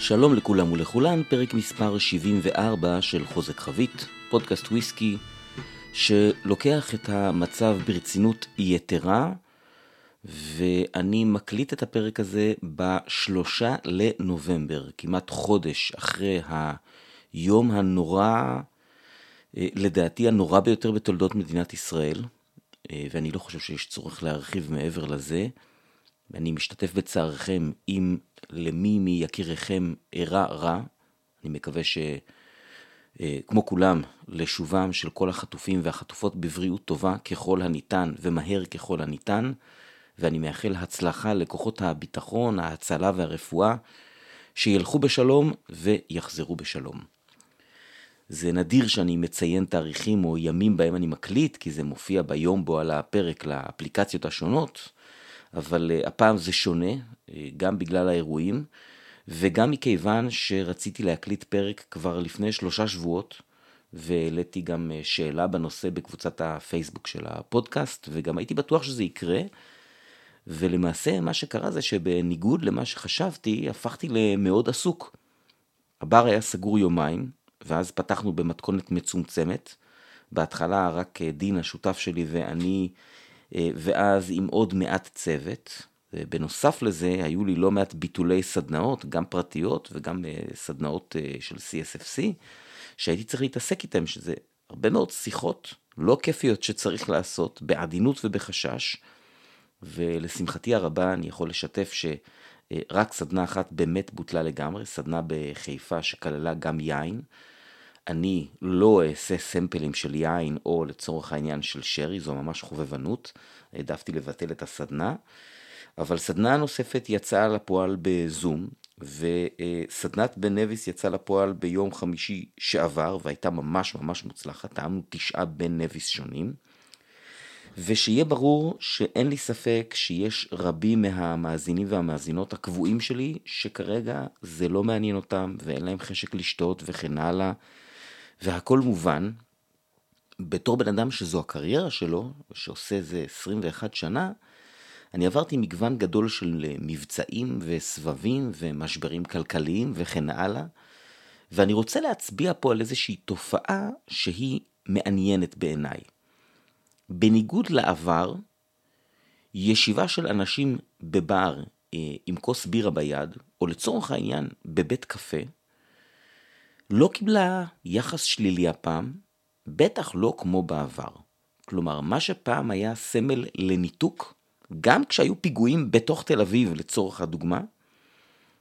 שלום לכולם ולכולן, פרק מספר 74 של חוזק חבית, פודקאסט וויסקי שלוקח את המצב ברצינות יתרה, ואני מקליט את הפרק הזה בשלושה לנובמבר, כמעט חודש אחרי היום הנורא, לדעתי הנורא ביותר בתולדות מדינת ישראל, ואני לא חושב שיש צורך להרחיב מעבר לזה. אני משתתף בצערכם אם למי מיקיריכם אירע רע. אני מקווה שכמו כולם, לשובם של כל החטופים והחטופות בבריאות טובה ככל הניתן ומהר ככל הניתן, ואני מאחל הצלחה לכוחות הביטחון, ההצלה והרפואה, שילכו בשלום ויחזרו בשלום. זה נדיר שאני מציין תאריכים או ימים בהם אני מקליט, כי זה מופיע ביום בו על הפרק לאפליקציות השונות, אבל uh, הפעם זה שונה, uh, גם בגלל האירועים, וגם מכיוון שרציתי להקליט פרק כבר לפני שלושה שבועות, והעליתי גם uh, שאלה בנושא בקבוצת הפייסבוק של הפודקאסט, וגם הייתי בטוח שזה יקרה, ולמעשה מה שקרה זה שבניגוד למה שחשבתי, הפכתי למאוד עסוק. הבר היה סגור יומיים, ואז פתחנו במתכונת מצומצמת. בהתחלה רק דין השותף שלי ואני ואז עם עוד מעט צוות. בנוסף לזה, היו לי לא מעט ביטולי סדנאות, גם פרטיות וגם אה, סדנאות אה, של CSFC, שהייתי צריך להתעסק איתן, שזה הרבה מאוד שיחות לא כיפיות שצריך לעשות, בעדינות ובחשש, ולשמחתי הרבה אני יכול לשתף שרק סדנה אחת באמת בוטלה לגמרי, סדנה בחיפה שכללה גם יין. אני לא אעשה סמפלים של יין או לצורך העניין של שרי, זו ממש חובבנות, העדפתי לבטל את הסדנה, אבל סדנה נוספת יצאה לפועל בזום, וסדנת בן נביס יצאה לפועל ביום חמישי שעבר, והייתה ממש ממש מוצלחת, טעמנו תשעה בן נביס שונים. ושיהיה ברור שאין לי ספק שיש רבים מהמאזינים והמאזינות הקבועים שלי, שכרגע זה לא מעניין אותם ואין להם חשק לשתות וכן הלאה. והכל מובן, בתור בן אדם שזו הקריירה שלו, שעושה איזה 21 שנה, אני עברתי מגוון גדול של מבצעים וסבבים ומשברים כלכליים וכן הלאה, ואני רוצה להצביע פה על איזושהי תופעה שהיא מעניינת בעיניי. בניגוד לעבר, ישיבה של אנשים בבר אה, עם כוס בירה ביד, או לצורך העניין בבית קפה, לא קיבלה יחס שלילי הפעם, בטח לא כמו בעבר. כלומר, מה שפעם היה סמל לניתוק, גם כשהיו פיגועים בתוך תל אביב לצורך הדוגמה,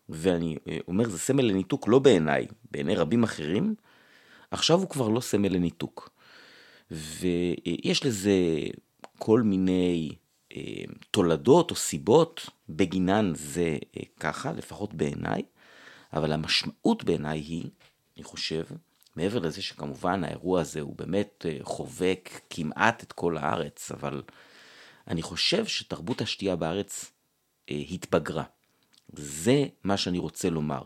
ואני אה, אומר זה סמל לניתוק לא בעיניי, בעיני רבים אחרים, עכשיו הוא כבר לא סמל לניתוק. ויש לזה כל מיני אה, תולדות או סיבות, בגינן זה אה, ככה, לפחות בעיניי, אבל המשמעות בעיניי היא אני חושב, מעבר לזה שכמובן האירוע הזה הוא באמת אה, חובק כמעט את כל הארץ, אבל אני חושב שתרבות השתייה בארץ אה, התבגרה. זה מה שאני רוצה לומר.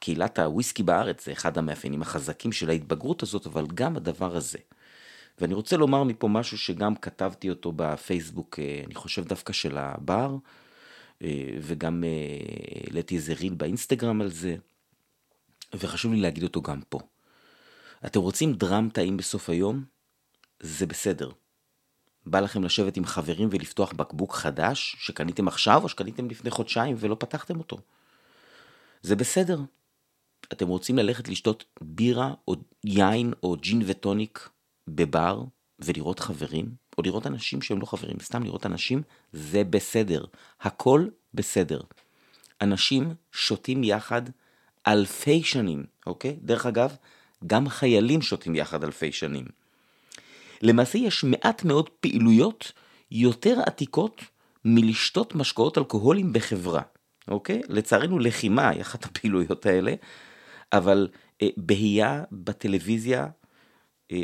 וקהילת אה, הוויסקי בארץ זה אחד המאפיינים החזקים של ההתבגרות הזאת, אבל גם הדבר הזה. ואני רוצה לומר מפה משהו שגם כתבתי אותו בפייסבוק, אני חושב דווקא של הבר, וגם אה, העליתי איזה ריל באינסטגרם על זה, וחשוב לי להגיד אותו גם פה. אתם רוצים דראם טעים בסוף היום? זה בסדר. בא לכם לשבת עם חברים ולפתוח בקבוק חדש שקניתם עכשיו או שקניתם לפני חודשיים ולא פתחתם אותו. זה בסדר. אתם רוצים ללכת לשתות בירה או יין או ג'ין וטוניק בבר ולראות חברים? או לראות אנשים שהם לא חברים, סתם לראות אנשים, זה בסדר. הכל בסדר. אנשים שותים יחד אלפי שנים, אוקיי? דרך אגב, גם חיילים שותים יחד אלפי שנים. למעשה יש מעט מאוד פעילויות יותר עתיקות מלשתות משקאות אלכוהולים בחברה, אוקיי? לצערנו לחימה היא אחת הפעילויות האלה, אבל אה, בהייה בטלוויזיה, אה,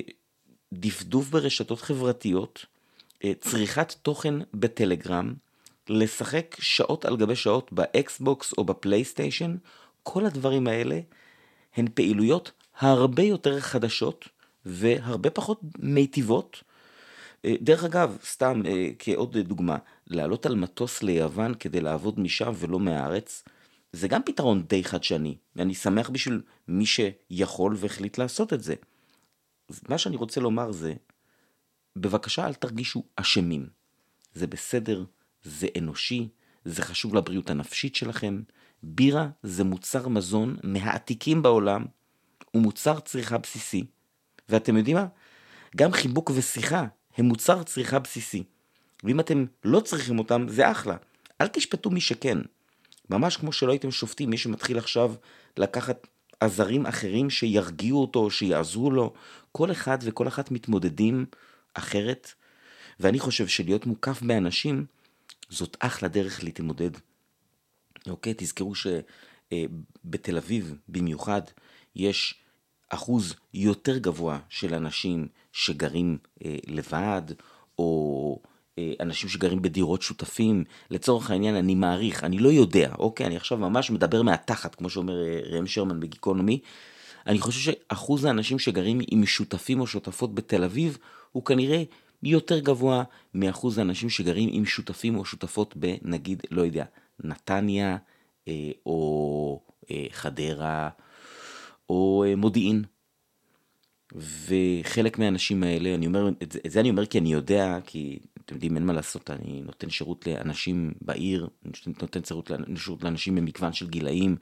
דפדוף ברשתות חברתיות, אה, צריכת תוכן בטלגרם, לשחק שעות על גבי שעות באקסבוקס או בפלייסטיישן, כל הדברים האלה הן פעילויות הרבה יותר חדשות והרבה פחות מיטיבות, אה, דרך אגב, סתם אה, כעוד דוגמה, לעלות על מטוס ליוון כדי לעבוד משם ולא מהארץ, זה גם פתרון די חדשני, ואני שמח בשביל מי שיכול והחליט לעשות את זה. מה שאני רוצה לומר זה, בבקשה אל תרגישו אשמים. זה בסדר, זה אנושי, זה חשוב לבריאות הנפשית שלכם. בירה זה מוצר מזון מהעתיקים בעולם, הוא מוצר צריכה בסיסי. ואתם יודעים מה? גם חיבוק ושיחה הם מוצר צריכה בסיסי. ואם אתם לא צריכים אותם, זה אחלה. אל תשפטו מי שכן. ממש כמו שלא הייתם שופטים מי שמתחיל עכשיו לקחת עזרים אחרים שירגיעו אותו, שיעזרו לו. כל אחד וכל אחת מתמודדים אחרת, ואני חושב שלהיות מוקף באנשים זאת אחלה דרך להתמודד. אוקיי? תזכרו שבתל אביב במיוחד יש אחוז יותר גבוה של אנשים שגרים אה, לבד, או אה, אנשים שגרים בדירות שותפים. לצורך העניין, אני מעריך, אני לא יודע, אוקיי? אני עכשיו ממש מדבר מהתחת, כמו שאומר אה, ראם שרמן בגיקונומי. אני חושב שאחוז האנשים שגרים עם שותפים או שותפות בתל אביב הוא כנראה יותר גבוה מאחוז האנשים שגרים עם שותפים או שותפות בנגיד, לא יודע, נתניה אה, או אה, חדרה או אה, מודיעין. וחלק מהאנשים האלה, אני אומר, את זה, אני אומר כי אני יודע, כי אתם יודעים, אין מה לעשות, אני נותן שירות לאנשים בעיר, נותן שירות לאנשים במגוון של גילאים,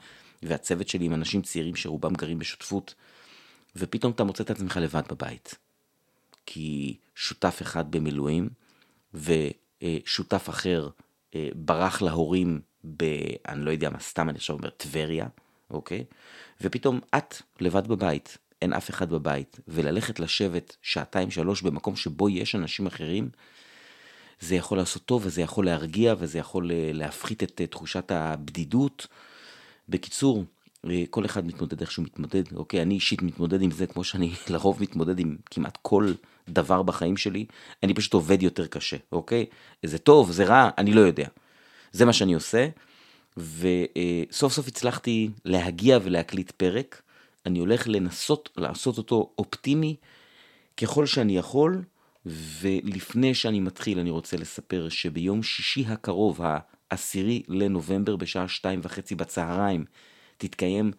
והצוות שלי עם אנשים צעירים שרובם גרים בשותפות, ופתאום אתה מוצא את עצמך לבד בבית. כי שותף אחד במילואים, ושותף אחר אה, ברח להורים ב... אני לא יודע מה, סתם אני עכשיו אומר, טבריה, אוקיי? ופתאום את לבד בבית, אין אף אחד בבית, וללכת לשבת שעתיים שלוש במקום שבו יש אנשים אחרים, זה יכול לעשות טוב וזה יכול להרגיע וזה יכול אה, להפחית את אה, תחושת הבדידות. בקיצור, כל אחד מתמודד איך שהוא מתמודד, אוקיי? אני אישית מתמודד עם זה כמו שאני לרוב מתמודד עם כמעט כל דבר בחיים שלי, אני פשוט עובד יותר קשה, אוקיי? זה טוב, זה רע, אני לא יודע. זה מה שאני עושה, וסוף סוף הצלחתי להגיע ולהקליט פרק. אני הולך לנסות לעשות אותו אופטימי ככל שאני יכול, ולפני שאני מתחיל אני רוצה לספר שביום שישי הקרוב, העשירי לנובמבר בשעה שתיים וחצי בצהריים, תתקיים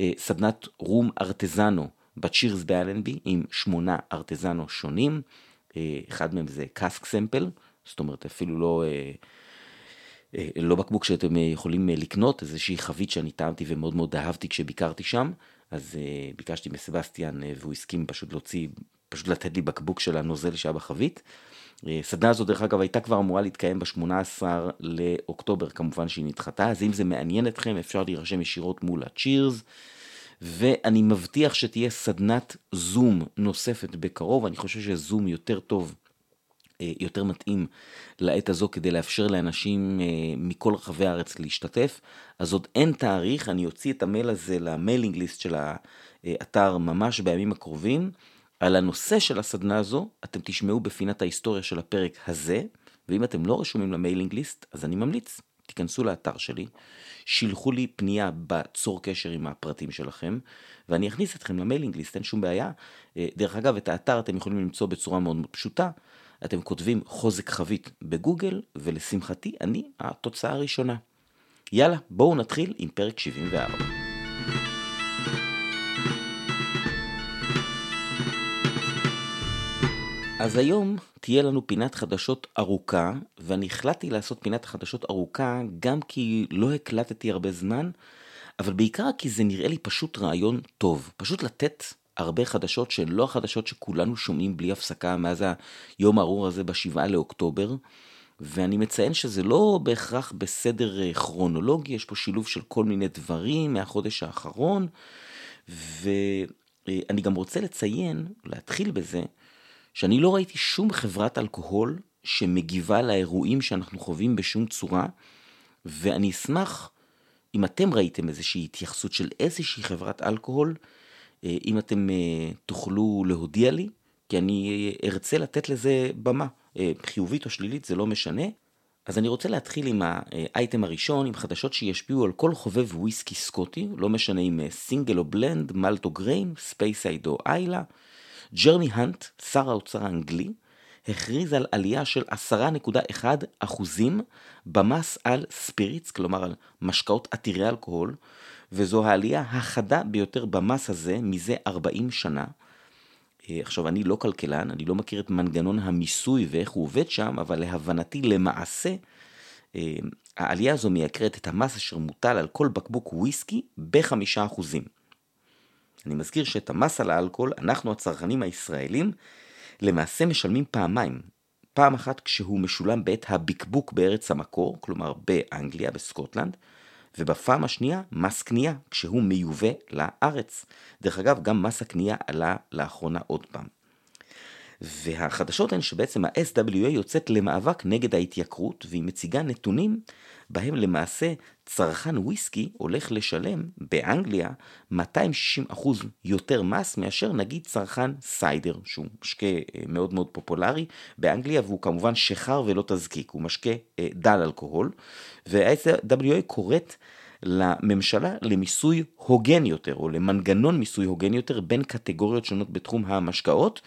אה, סדנת רום ארטזנו בצ'ירס באלנבי עם שמונה ארטזנו שונים, אה, אחד מהם זה קאסק סמפל, זאת אומרת אפילו לא, אה, אה, לא בקבוק שאתם אה, יכולים אה, לקנות, איזושהי חבית שאני טעמתי ומאוד מאוד אהבתי כשביקרתי שם, אז ביקשתי מסבסטיאן והוא הסכים פשוט להוציא, פשוט לתת לי בקבוק של הנוזל שהיה בחבית. אה, סדנה הזו דרך אגב הייתה כבר אמורה להתקיים ב-18 לאוקטובר כמובן שהיא נדחתה אז אם זה מעניין אתכם אפשר להירשם ישירות מול הצ'ירס ואני מבטיח שתהיה סדנת זום נוספת בקרוב אני חושב שזום יותר טוב אה, יותר מתאים לעת הזו כדי לאפשר לאנשים אה, מכל רחבי הארץ להשתתף. אז עוד אין תאריך אני אוציא את המייל הזה ל mailing list של האתר ממש בימים הקרובים על הנושא של הסדנה הזו אתם תשמעו בפינת ההיסטוריה של הפרק הזה, ואם אתם לא רשומים ל mailing list, אז אני ממליץ, תיכנסו לאתר שלי, שילחו לי פנייה בצור קשר עם הפרטים שלכם, ואני אכניס אתכם ל mailing list, אין שום בעיה. אה, דרך אגב, את האתר אתם יכולים למצוא בצורה מאוד מאוד פשוטה. אתם כותבים חוזק חבית בגוגל, ולשמחתי, אני התוצאה הראשונה. יאללה, בואו נתחיל עם פרק 74. אז היום תהיה לנו פינת חדשות ארוכה, ואני החלטתי לעשות פינת חדשות ארוכה גם כי לא הקלטתי הרבה זמן, אבל בעיקר כי זה נראה לי פשוט רעיון טוב. פשוט לתת הרבה חדשות שהן לא החדשות שכולנו שומעים בלי הפסקה מאז היום הארור הזה בשבעה לאוקטובר. ואני מציין שזה לא בהכרח בסדר אה, כרונולוגי, יש פה שילוב של כל מיני דברים מהחודש האחרון, ואני גם רוצה לציין, להתחיל בזה, שאני לא ראיתי שום חברת אלכוהול שמגיבה לאירועים שאנחנו חווים בשום צורה, ואני אשמח אם אתם ראיתם איזושהי התייחסות של איזושהי חברת אלכוהול, אה, אם אתם אה, תוכלו להודיע לי, כי אני אה, ארצה לתת לזה במה, חיובית או שלילית, זה לא משנה. אז אני רוצה להתחיל עם האייטם הראשון, עם חדשות שישפיעו על כל חובב וויסקי סקוטי, לא משנה אם סינגל או blend, malt או grain, Speyside או Islay. ג'רמי האנט, שר האוצר האנגלי, הכריז על עלייה של 10.1 אחוזים במס על ספיריטס, כלומר על משקאות עתירי אלכוהול, וזו העלייה החדה ביותר במס הזה מזה 40 שנה. אה, עכשיו, אני לא כלכלן, אני לא מכיר את מנגנון המיסוי ואיך הוא עובד שם, אבל להבנתי למעשה, אה, העלייה הזו מייקרת את המס אשר מוטל על כל בקבוק וויסקי בחמישה אחוזים. אני מזכיר שאת המס על האלכוהול, אנחנו הצרכנים הישראלים, למעשה משלמים פעמיים. פעם אחת כשהוא משולם בעת הבקבוק בארץ המקור, כלומר באנגליה, בסקוטלנד, ובפעם השנייה מס קנייה, כשהוא מיובא לארץ. דרך אגב, גם מס הקנייה עלה לאחרונה עוד פעם. והחדשות הן שבעצם ה-SWA יוצאת למאבק נגד ההתייקרות, והיא מציגה נתונים בהם למעשה צרכן וויסקי הולך לשלם באנגליה 260% יותר מס מאשר נגיד צרכן סיידר, שהוא משקה אה, מאוד מאוד פופולרי באנגליה, והוא כמובן שחר ולא תזקיק, הוא משקה אה, דל אלכוהול, וה-SWA קוראת לממשלה למיסוי הוגן יותר, או למנגנון מיסוי הוגן יותר בין קטגוריות שונות בתחום המשקאות.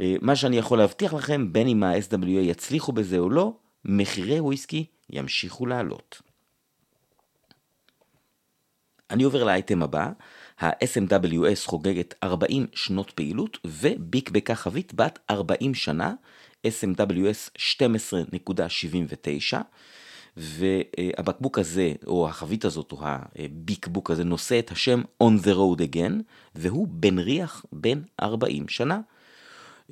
אה, מה שאני יכול להבטיח לכם, בין אם ה-SWA יצליחו בזה או לא, מחירי וויסקי ימשיכו לעלות. אני עובר לאייטם הבא, ה-SMWS חוגגת 40 שנות פעילות וביקבקה חבית בת 40 שנה, SMWS 12.79 והבקבוק הזה, או החבית הזאת, או הביקבוק הזה, נושא את השם On the Road Again, והוא בן ריח בן 40 שנה.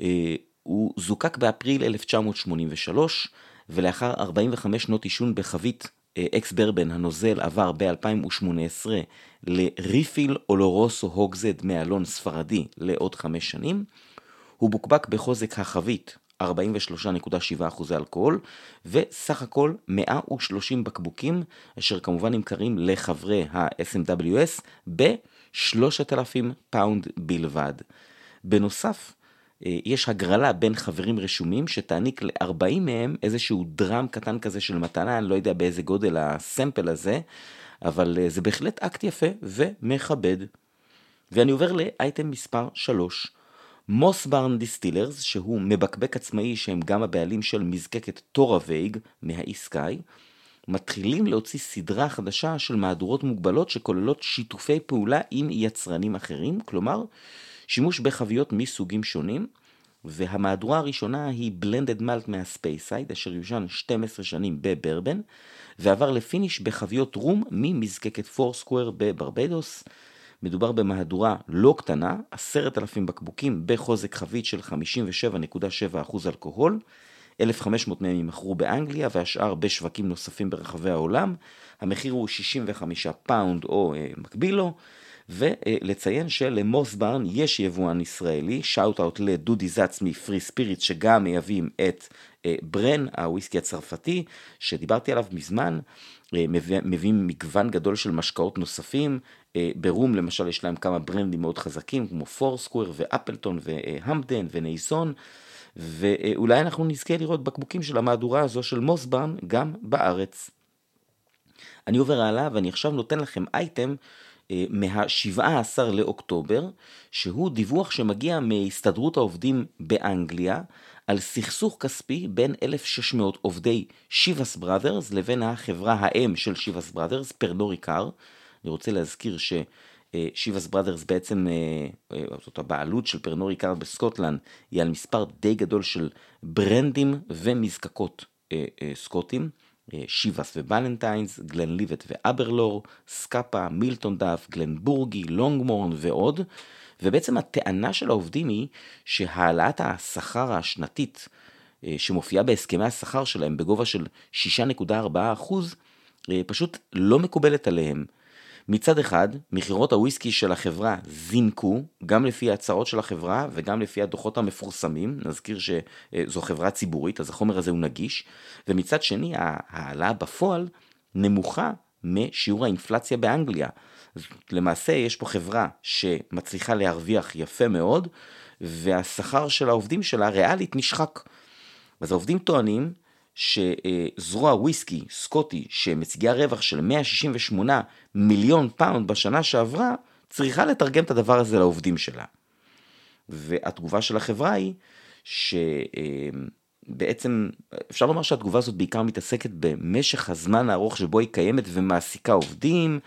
אה, הוא זוקק באפריל 1983, ולאחר 45 שנות עישון בחבית אה, ex bourbon, הנוזל עבר ב-2018 ל refill Oloroso hogshead מאלון ספרדי לעוד חמש שנים. הוא בוקבק בחוזק החבית 43.7% אלכוהול, וסך הכל 130 בקבוקים, אשר כמובן נמכרים לחברי ה-SMWS ב-3,000 pound בלבד. בנוסף, יש הגרלה בין חברים רשומים שתעניק ל-40 מהם איזשהו dram קטן כזה של מתנה, אני לא יודע באיזה גודל ה sample הזה, אבל אה, זה בהחלט אקט יפה ומכבד. ואני עובר לאייטם מספר 3. Mossburn Distillers, שהוא מבקבק עצמאי שהם גם הבעלים של מזקקת Torabhaig מהאי סקאי, מתחילים להוציא סדרה חדשה של מהדורות מוגבלות שכוללות שיתופי פעולה עם יצרנים אחרים, כלומר שימוש בחביות מסוגים שונים, והמהדורה הראשונה היא blended malt מה Speyside, אשר יושן 12 שנים ב bourbon, ועבר ל finish בחביות רום ממזקקת Foursquare בברבדוס. מדובר במהדורה לא קטנה, עשרת אלפים בקבוקים בחוזק חבית של 57.7% אלכוהול, 1,500 מהם יימכרו באנגליה והשאר בשווקים נוספים ברחבי העולם. המחיר הוא 65 pound או אה, מקביל לו, ולציין של Mossburn יש יבואן ישראלי, shout out לדודי זץ מ Free Spirit שגם מייבאים את אה, ברן, הוויסקי הצרפתי, שדיברתי עליו מזמן, אה, מביאים מגוון גדול של משקאות נוספים, אה, ברום למשל יש להם כמה ברנדים מאוד חזקים כמו פורסקוור ואפלטון והמפדן ונייסון, ואולי אנחנו נזכה לראות בקבוקים של המהדורה הזו של מוסברן גם בארץ. אני עובר הלאה ואני עכשיו נותן לכם אייטם מה-17 לאוקטובר, שהוא דיווח שמגיע מהסתדרות העובדים באנגליה על סכסוך כספי בין 1,600 עובדי Chivas Brothers לבין החברה האם של Chivas Brothers, Pernod Ricard. אני רוצה להזכיר ש Chivas Brothers בעצם, אה, אה, זאת הבעלות של Pernod Ricard בסקוטלנד, היא על מספר די גדול של ברנדים ומזקקות סקוטים. Chivas ו Ballantine's, Glenlivet ו Aberlour, Scapa, Miltonduff, Glenburgie, Longmorn ועוד, ובעצם הטענה של העובדים היא שהעלאת השכר השנתית אה, שמופיעה בהסכמי השכר שלהם בגובה של 6.4% אה, פשוט לא מקובלת עליהם. מצד אחד, מכירות הוויסקי של החברה זינקו, גם לפי ההצעות של החברה וגם לפי הדוחות המפורסמים, נזכיר שזו חברה ציבורית, אז החומר הזה הוא נגיש, ומצד שני, ההעלאה בפועל נמוכה משיעור האינפלציה באנגליה. למעשה, יש פה חברה שמצליחה להרוויח יפה מאוד, והשכר של העובדים שלה ריאלית נשחק. אז העובדים טוענים שזרוע וויסקי סקוטי שמציגה רווח של 168 מיליון pound בשנה שעברה, צריכה לתרגם את הדבר הזה לעובדים שלה. והתגובה של החברה היא שבעצם אפשר לומר שהתגובה הזאת בעיקר מתעסקת במשך הזמן הארוך שבו היא קיימת ומעסיקה עובדים.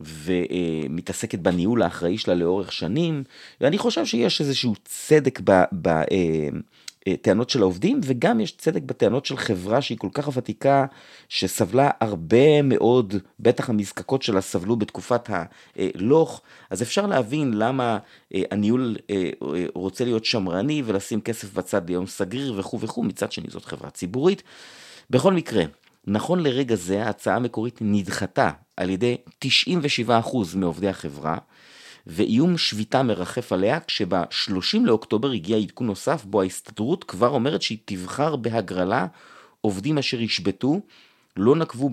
ומתעסקת בניהול האחראי שלה לאורך שנים, ואני חושב שיש איזשהו צדק בטענות של העובדים, וגם יש צדק בטענות של חברה שהיא כל כך ותיקה, שסבלה הרבה מאוד, בטח המזקקות שלה סבלו בתקופת הלוך, אז אפשר להבין למה הניהול רוצה להיות שמרני ולשים כסף בצד ליום סגריר וכו' וכו', מצד שני זאת חברה ציבורית. בכל מקרה, נכון לרגע זה ההצעה המקורית נדחתה על ידי 97% מעובדי החברה, ואיום שביתה מרחף עליה, כשב-30 לאוקטובר הגיע עדכון נוסף, בו ההסתדרות כבר אומרת שהיא תבחר בהגרלה עובדים אשר ישבתו, לא נקבו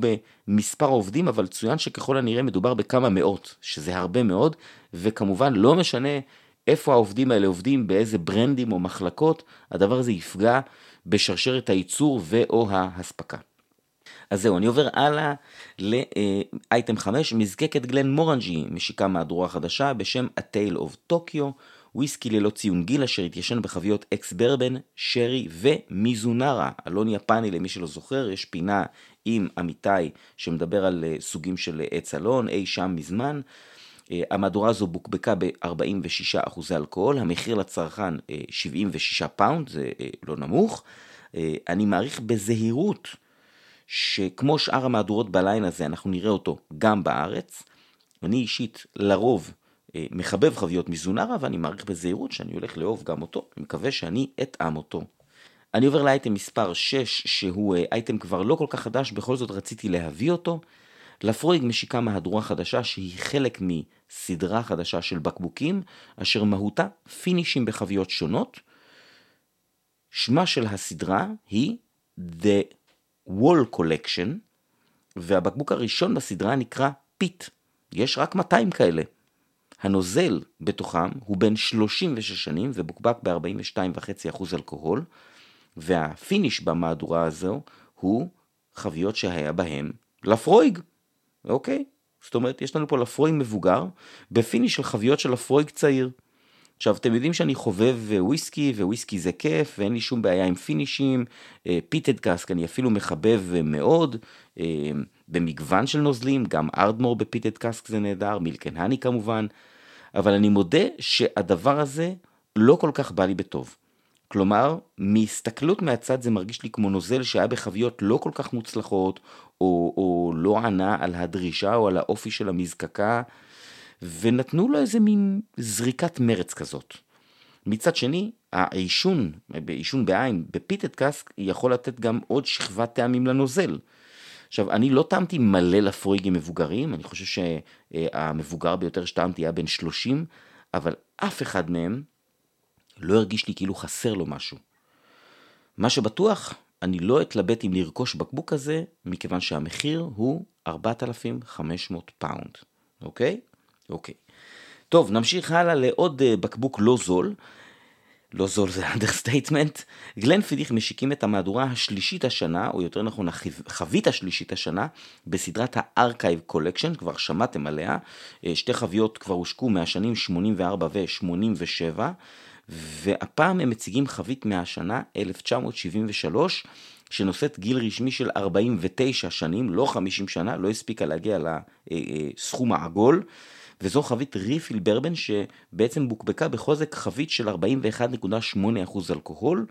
במספר העובדים, אבל צוין שככל הנראה מדובר בכמה מאות, שזה הרבה מאוד, וכמובן לא משנה איפה העובדים האלה עובדים, באיזה ברנדים או מחלקות, הדבר הזה יפגע בשרשרת הייצור ו/או ההספקה. אז זהו, אני עובר הלאה לאייטם 5, מזקקת גלן מורנג'י משיקה מהדורה חדשה בשם A Tale of Tokyo, וויסקי ללא ציון גיל אשר התיישן בחביות אקס ברבן, שרי ומיזונרה, אלון יפני למי שלא זוכר, יש פינה עם עמיתי שמדבר על אה, סוגים של עץ אלון, אי שם מזמן. אה, המהדורה הזו בוקבקה ב-46 אחוזי אלכוהול, המחיר לצרכן 76 אה, pound, זה לא נמוך. אני מעריך בזהירות שכמו שאר המהדורות ב line הזה, אנחנו נראה אותו גם בארץ. אני אישית לרוב אה, מחבב חביות mizunara, ואני מעריך בזהירות שאני הולך לאהוב גם אותו, אני מקווה שאני אטעם אותו. אני עובר לאייטם מספר 6, שהוא אה, אייטם כבר לא כל כך חדש, בכל זאת רציתי להביא אותו. Laphroaig משיקה מהדורה חדשה שהיא חלק מסדרה חדשה של בקבוקים, אשר מהותה פינישים בחביות שונות. שמה של הסדרה היא The Wall Collection, והבקבוק הראשון בסדרה נקרא Peat. יש רק 200 כאלה. הנוזל בתוכם הוא בן 36 שנים ובוקבק ב-42.5% אלכוהול, וה finish במהדורה הזו הוא חביות שהיה בהם Laphroaig, אוקיי? זאת אומרת, יש לנו פה Laphroaig מבוגר, ב finish של חביות של Laphroaig צעיר. עכשיו, אתם יודעים שאני חובב אה, וויסקי, וויסקי זה כיף, ואין לי שום בעיה עם פינישים. peated אה, cask אני אפילו מחבב אה, מאוד, במגוון של נוזלים, גם Ardmore ב peated cask זה נהדר, Milk & Honey כמובן, אבל אני מודה שהדבר הזה לא כל כך בא לי בטוב. כלומר, מהסתכלות מהצד זה מרגיש לי כמו נוזל שהיה בחביות לא כל כך מוצלחות, או, או לא ענה על הדרישה או על האופי של המזקקה. ונתנו לו איזה מין זריקת מרץ כזאת. מצד שני, העישון, עישון בעין, בפיטד קאסק, יכול לתת גם עוד שכבת טעמים לנוזל. עכשיו, אני לא טעמתי מלא לפרויגים מבוגרים, אני חושב שהמבוגר ביותר שטעמתי היה בן 30, אבל אף אחד מהם לא הרגיש לי כאילו חסר לו משהו. מה שבטוח, אני לא אתלבט אם לרכוש בקבוק כזה, מכיוון שהמחיר הוא 4,500 pound, אוקיי? אוקיי. טוב, נמשיך הלאה לעוד אה, בקבוק לא זול. לא זול זה understatement. Glenfiddich משיקים את המהדורה השלישית השנה, או יותר נכון החבית השלישית השנה, בסדרת ה Archive Collection, כבר שמעתם עליה. אה, שתי חביות כבר הושקו מהשנים 84 ו-87, והפעם הם מציגים חבית מהשנה 1973, שנושאת גיל רשמי של 49 שנים, לא 50 שנה, לא הספיקה להגיע לסכום העגול. וזו חבית ריפיל ברבן שבעצם בוקבקה בחוזק חבית של 41.8% אלכוהול.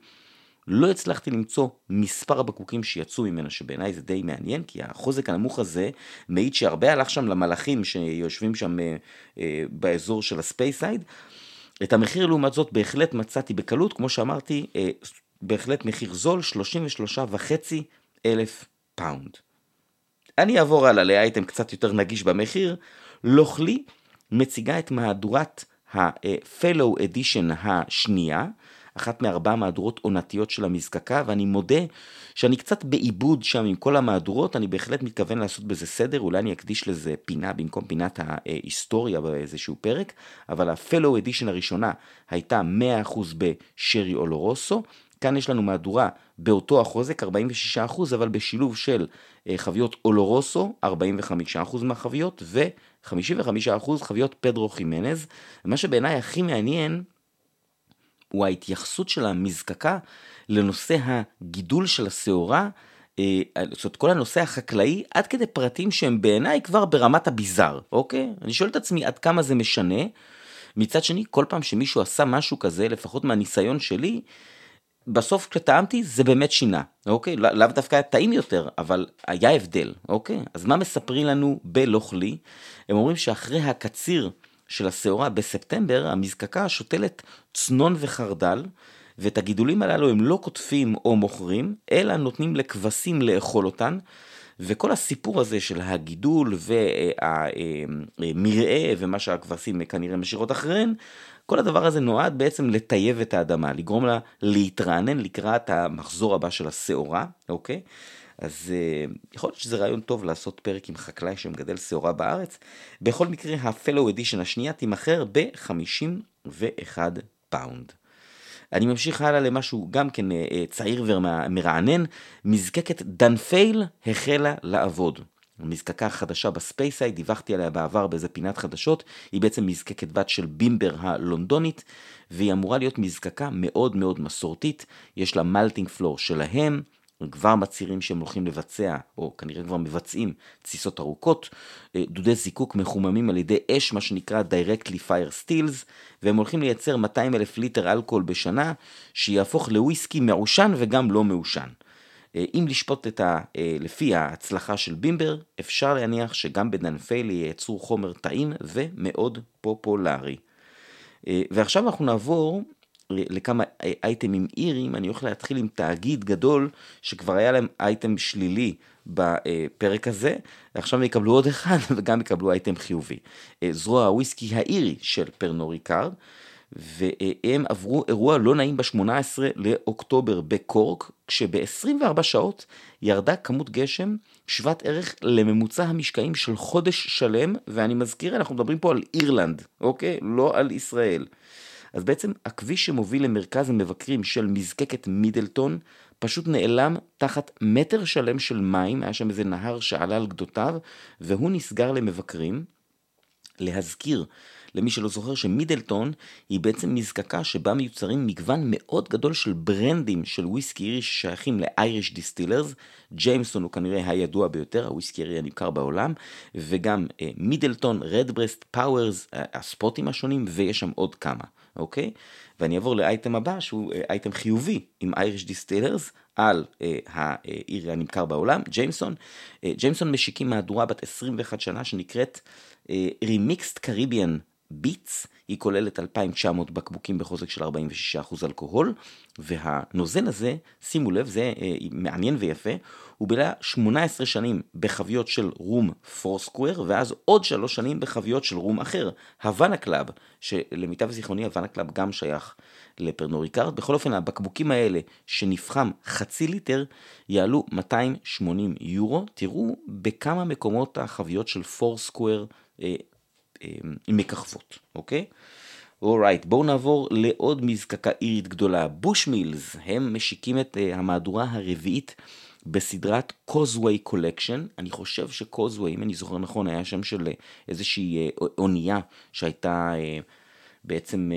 לא הצלחתי למצוא מספר הבקבוקים שיצאו ממנה, שבעיניי זה די מעניין, כי החוזק הנמוך הזה מעיד שהרבה הלך שם למלאכים שיושבים שם אה, אה, באזור של ה Speyside. את המחיר לעומת זאת בהחלט מצאתי בקלות, כמו שאמרתי, אה, בהחלט מחיר זול, 33.5 אלף pound. אני אעבור הלאה לאייטם קצת יותר נגיש במחיר, Lochlea מציגה את מהדורת ה- Fallow Edition השנייה, אחת מארבע מהדורות עונתיות של המזקקה, ואני מודה שאני קצת בעיבוד שם עם כל המהדורות, אני בהחלט מתכוון לעשות בזה סדר, אולי אני אקדיש לזה פינה במקום פינת ההיסטוריה באיזשהו פרק, אבל ה-Fellow Edition הראשונה הייתה 100% בשרי אולורוסו, כאן יש לנו מהדורה באותו החוזק, 46%, אבל בשילוב של אה, חביות אולורוסו, 45% מהחביות, ו-55% חביות פדרו חימנז. מה שבעיניי הכי מעניין, הוא ההתייחסות של המזקקה לנושא הגידול של השעורה, אה, זאת אומרת, כל הנושא החקלאי, עד כדי פרטים שהם בעיניי כבר ברמת הביזאר, אוקיי? אני שואל את עצמי עד כמה זה משנה. מצד שני, כל פעם שמישהו עשה משהו כזה, לפחות מהניסיון שלי, בסוף כשטעמתי זה באמת שינה, אוקיי? לא, לאו דווקא היה טעים יותר, אבל היה הבדל, אוקיי? אז מה מספרים לנו בלוכלי? הם אומרים שאחרי הקציר של השעורה בספטמבר, המזקקה שותלת צנון וחרדל, ואת הגידולים הללו הם לא קוטפים או מוכרים, אלא נותנים לכבשים לאכול אותן, וכל הסיפור הזה של הגידול והמרעה ומה שהכבשים כנראה משאירות אחריהן, כל הדבר הזה נועד בעצם לטייב את האדמה, לגרום לה להתרענן לקראת המחזור הבא של השעורה, אוקיי? אז uh, יכול להיות שזה רעיון טוב לעשות פרק עם חקלאי שמגדל שעורה בארץ. בכל מקרה, ה- Fallow Edition השנייה תימכר ב-51 pound. אני ממשיך הלאה למשהו גם כן uh, צעיר ומרענן, מזקקת Dunphail החלה לעבוד. המזקקה החדשה ב Speyside, דיווחתי עליה בעבר באיזה פינת חדשות, היא בעצם מזקקת בת של Bimber הלונדונית, והיא אמורה להיות מזקקה מאוד מאוד מסורתית, יש לה malting floor שלהם, כבר מצהירים שהם הולכים לבצע, או כנראה כבר מבצעים, תסיסות ארוכות, אה, דודי זיקוק מחוממים על ידי אש, מה שנקרא Directly Fire Steels, והם הולכים לייצר 200 אלף ליטר אלכוהול בשנה, שיהפוך לוויסקי מעושן וגם לא מעושן. אה, אם לשפוט את ה... אה, לפי ההצלחה של בימבר, אפשר להניח שגם בדנפייל ייצרו חומר טעים ומאוד פופולרי. ועכשיו אנחנו נעבור לכמה אייטמים איריים, אני הולך להתחיל עם תאגיד גדול שכבר היה להם אייטם שלילי בפרק הזה, ועכשיו הם יקבלו עוד אחד וגם יקבלו אייטם חיובי. זרוע הוויסקי האירי של Pernod Ricard, והם עברו אירוע לא נעים ב-18 לאוקטובר בקורק, כשב-24 שעות ירדה כמות גשם שוות ערך לממוצע המשקעים של חודש שלם, ואני מזכיר, אנחנו מדברים פה על אירלנד, אוקיי? לא על ישראל. אז בעצם הכביש שמוביל למרכז המבקרים של מזקקת Midleton פשוט נעלם תחת מטר שלם של מים, היה שם איזה נהר שעלה על גדותיו, והוא נסגר למבקרים. להזכיר למי שלא זוכר שמידלטון היא בעצם מזקקה שבה מיוצרים מגוון מאוד גדול של ברנדים של וויסקי אירי ששייכים ל Irish Distillers. Jameson הוא כנראה הידוע ביותר, הוויסקי אירי הנמכר בעולם, וגם אה, Midleton, Redbreast, Powers, הספוטים השונים, ויש שם עוד כמה. אוקיי? ואני אעבור לאייטם הבא שהוא אה, אייטם חיובי עם Irish Distillers על אה, האירי הנמכר בעולם, Jameson. אה, Jameson משיקים מהדורה בת 21 שנה שנקראת Remixed Caribbean Beats, היא כוללת 2,900 בקבוקים בחוזק של 46% אלכוהול, והנוזל הזה, שימו לב, זה אה, מעניין ויפה, הוא בילה 18 שנים בחביות של רום Foursquare, ואז עוד 3 שנים בחביות של רום אחר, Havana Club, שלמיטב זיכרוני Havana Club גם שייך ל Pernod Ricard. בכל אופן, הבקבוקים האלה, שנפחם חצי ליטר, יעלו 280 יורו. תראו בכמה מקומות החביות של Foursquare אה, אה, מככבות, אוקיי? alright, בואו נעבור לעוד מזקקה אירית גדולה, Bushmills, הם משיקים את אה, המהדורה הרביעית בסדרת Causeway Collection, אני חושב ש Causeway, אם אני זוכר נכון, היה שם של איזושהי אה, אונייה שהייתה בעצם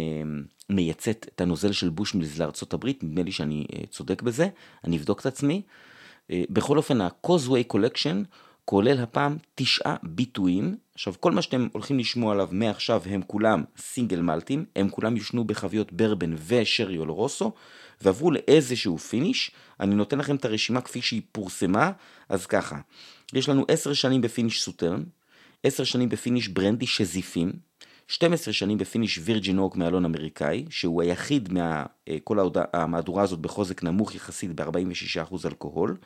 מייצאת את הנוזל של Bushmills הברית, נדמה לי שאני צודק בזה, אני אבדוק את עצמי. בכל אופן, ה Causeway Collection כולל הפעם תשעה ביטויים. עכשיו, כל מה שאתם הולכים לשמוע עליו מעכשיו הם כולם סינגל מלטים, הם כולם יושנו בחביות ברבן ושרי Oloroso, ועברו לאיזשהו finish. אני נותן לכם את הרשימה כפי שהיא פורסמה, אז ככה, יש לנו עשר שנים ב finish Sauternes, עשר שנים ב finish ברנדי שזיפים, 12 שנים ב finish virgin oak מאלון אמריקאי, שהוא היחיד מכל מה, המהדורה הזאת בחוזק נמוך יחסית ב-46% אלכוהול.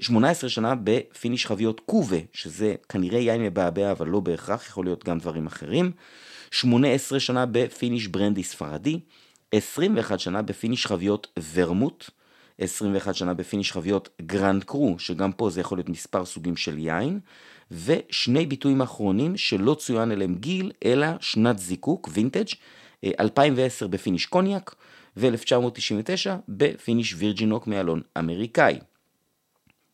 18 אה, שנה ב finish חביות cuvée, שזה כנראה יין מבעבע אבל לא בהכרח, יכול להיות גם דברים אחרים. 18 שנה ב finish ברנדי ספרדי, 21 שנה ב finish חביות ורמוט, 21 שנה ב finish חביות Grand Cru, שגם פה זה יכול להיות מספר סוגים של יין, ושני ביטויים אחרונים שלא צוין אליהם גיל, אלא שנת זיקוק, וינטג', 2010 ב finish קוניאק, ו-1999 ב finish virgin oak מאלון אמריקאי.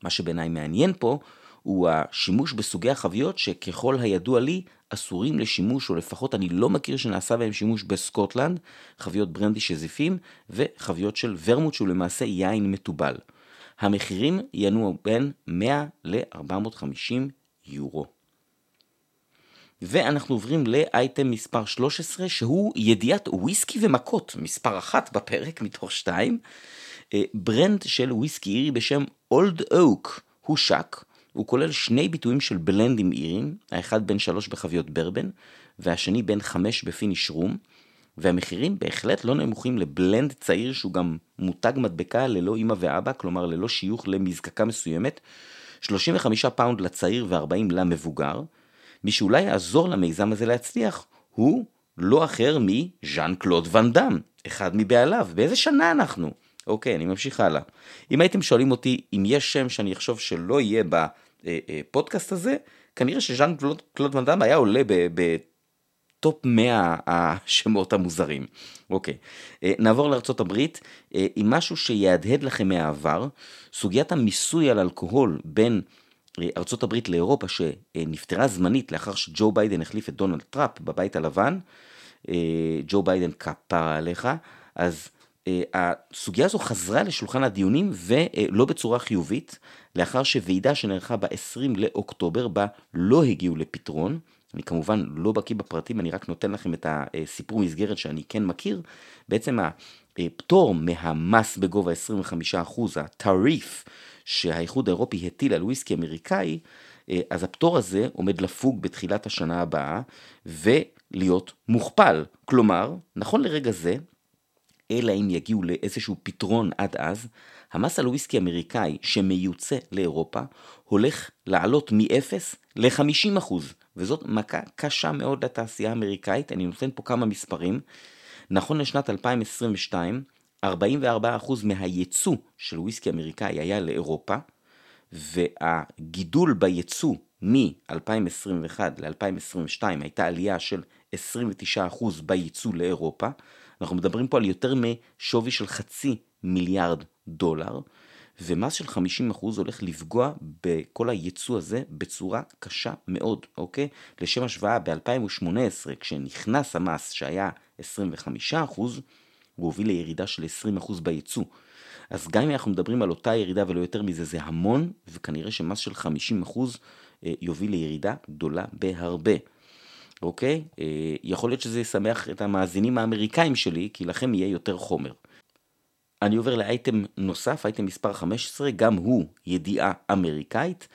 מה שבעיניי מעניין פה, הוא השימוש בסוגי החביות שככל הידוע לי, אסורים לשימוש, או לפחות אני לא מכיר שנעשה בהם שימוש בסקוטלנד, חביות ברנדי שזיפים, וחביות של ורמוט שהוא למעשה יין מתובל. המחירים ינועו בין 100 ל-450 יורו. ואנחנו עוברים לאייטם מספר 13, שהוא ידיעת וויסקי ומכות, מספר אחת בפרק מתוך שתיים. אה, ברנד של וויסקי אירי בשם אולד אוק הושק, הוא כולל שני ביטויים של בלנדים אירים, האחד בין שלוש בחביות ברבן, והשני בן חמש ב finish רום, והמחירים בהחלט לא נמוכים לבלנד צעיר שהוא גם מותג מדבקה ללא אמא ואבא, כלומר ללא שיוך למזקקה מסוימת, 35 פאונד לצעיר ו-40 למבוגר. מי שאולי יעזור למיזם הזה להצליח הוא לא אחר מז'אן קלוד ואן דאם, אחד מבעליו. באיזה שנה אנחנו? אוקיי, אני ממשיך הלאה. אם הייתם שואלים אותי אם יש שם שאני אחשוב שלא יהיה בפודקאסט הזה, כנראה שז'אן קלוד ואן דאם היה עולה ב top 100 השמות המוזרים. אוקיי, נעבור לארה"ב עם משהו שיהדהד לכם מהעבר, סוגיית המיסוי על אלכוהול בין ארצות הברית לאירופה שנפתרה זמנית לאחר שג'ו ביידן החליף את דונלד טראמפ בבית הלבן, אה, ג'ו ביידן כפרה עליך, אז אה, הסוגיה הזו חזרה לשולחן הדיונים ולא בצורה חיובית, לאחר שוועידה שנערכה ב-20 לאוקטובר בה לא הגיעו לפתרון. אני כמובן לא בקיא בפרטים, אני רק נותן לכם את הסיפור מסגרת שאני כן מכיר. בעצם הפטור מהמס בגובה 25%, הטריף, שהאיחוד האירופי הטיל על וויסקי אמריקאי, אה, אז הפטור הזה עומד לפוג בתחילת השנה הבאה ולהיות מוכפל. כלומר, נכון לרגע זה, אלא אם יגיעו לאיזשהו פתרון עד אז, המס על וויסקי אמריקאי שמיוצא לאירופה הולך לעלות מ-0 ל-50%, וזאת מכה קשה מאוד לתעשייה האמריקאית, אני נותן פה כמה מספרים. נכון לשנת 2022, 44% מהייצוא של וויסקי אמריקאי היה לאירופה, והגידול בייצוא מ-2021 ל-2022 הייתה עלייה של 29% בייצוא לאירופה. אנחנו מדברים פה על יותר משווי של חצי מיליארד דולר, ומס של 50% הולך לפגוע בכל הייצוא הזה בצורה קשה מאוד, אוקיי? לשם השוואה, ב-2018, כשנכנס המס שהיה 25%, הוא הוביל לירידה של 20% בייצוא. אז גם אם אנחנו מדברים על אותה ירידה ולא יותר מזה, זה המון, וכנראה שמס של 50% אה, יוביל לירידה גדולה בהרבה. אוקיי? אה, יכול להיות שזה ישמח את המאזינים האמריקאים שלי, כי לכם יהיה יותר חומר. אני עובר לאייטם נוסף, אייטם מספר 15, גם הוא ידיעה אמריקאית.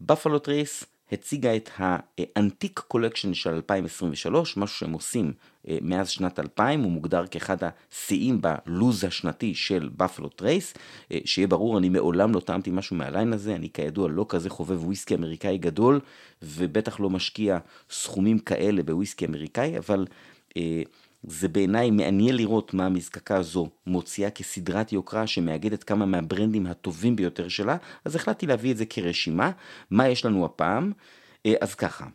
Buffalo Trace הציגה את ה Antique Collection של 2023, משהו שהם עושים מאז שנת 2000, הוא מוגדר כאחד השיאים בלו"ז השנתי של Buffalo Trace. אה, שיהיה ברור, אני מעולם לא טעמתי משהו מה line הזה, אני כידוע לא כזה חובב וויסקי אמריקאי גדול, ובטח לא משקיע סכומים כאלה בוויסקי אמריקאי, אבל... אה, זה בעיניי מעניין לראות מה המזקקה הזו מוציאה כסדרת יוקרה שמאגדת כמה מהברנדים הטובים ביותר שלה, אז החלטתי להביא את זה כרשימה. מה יש לנו הפעם? אה, אז ככה,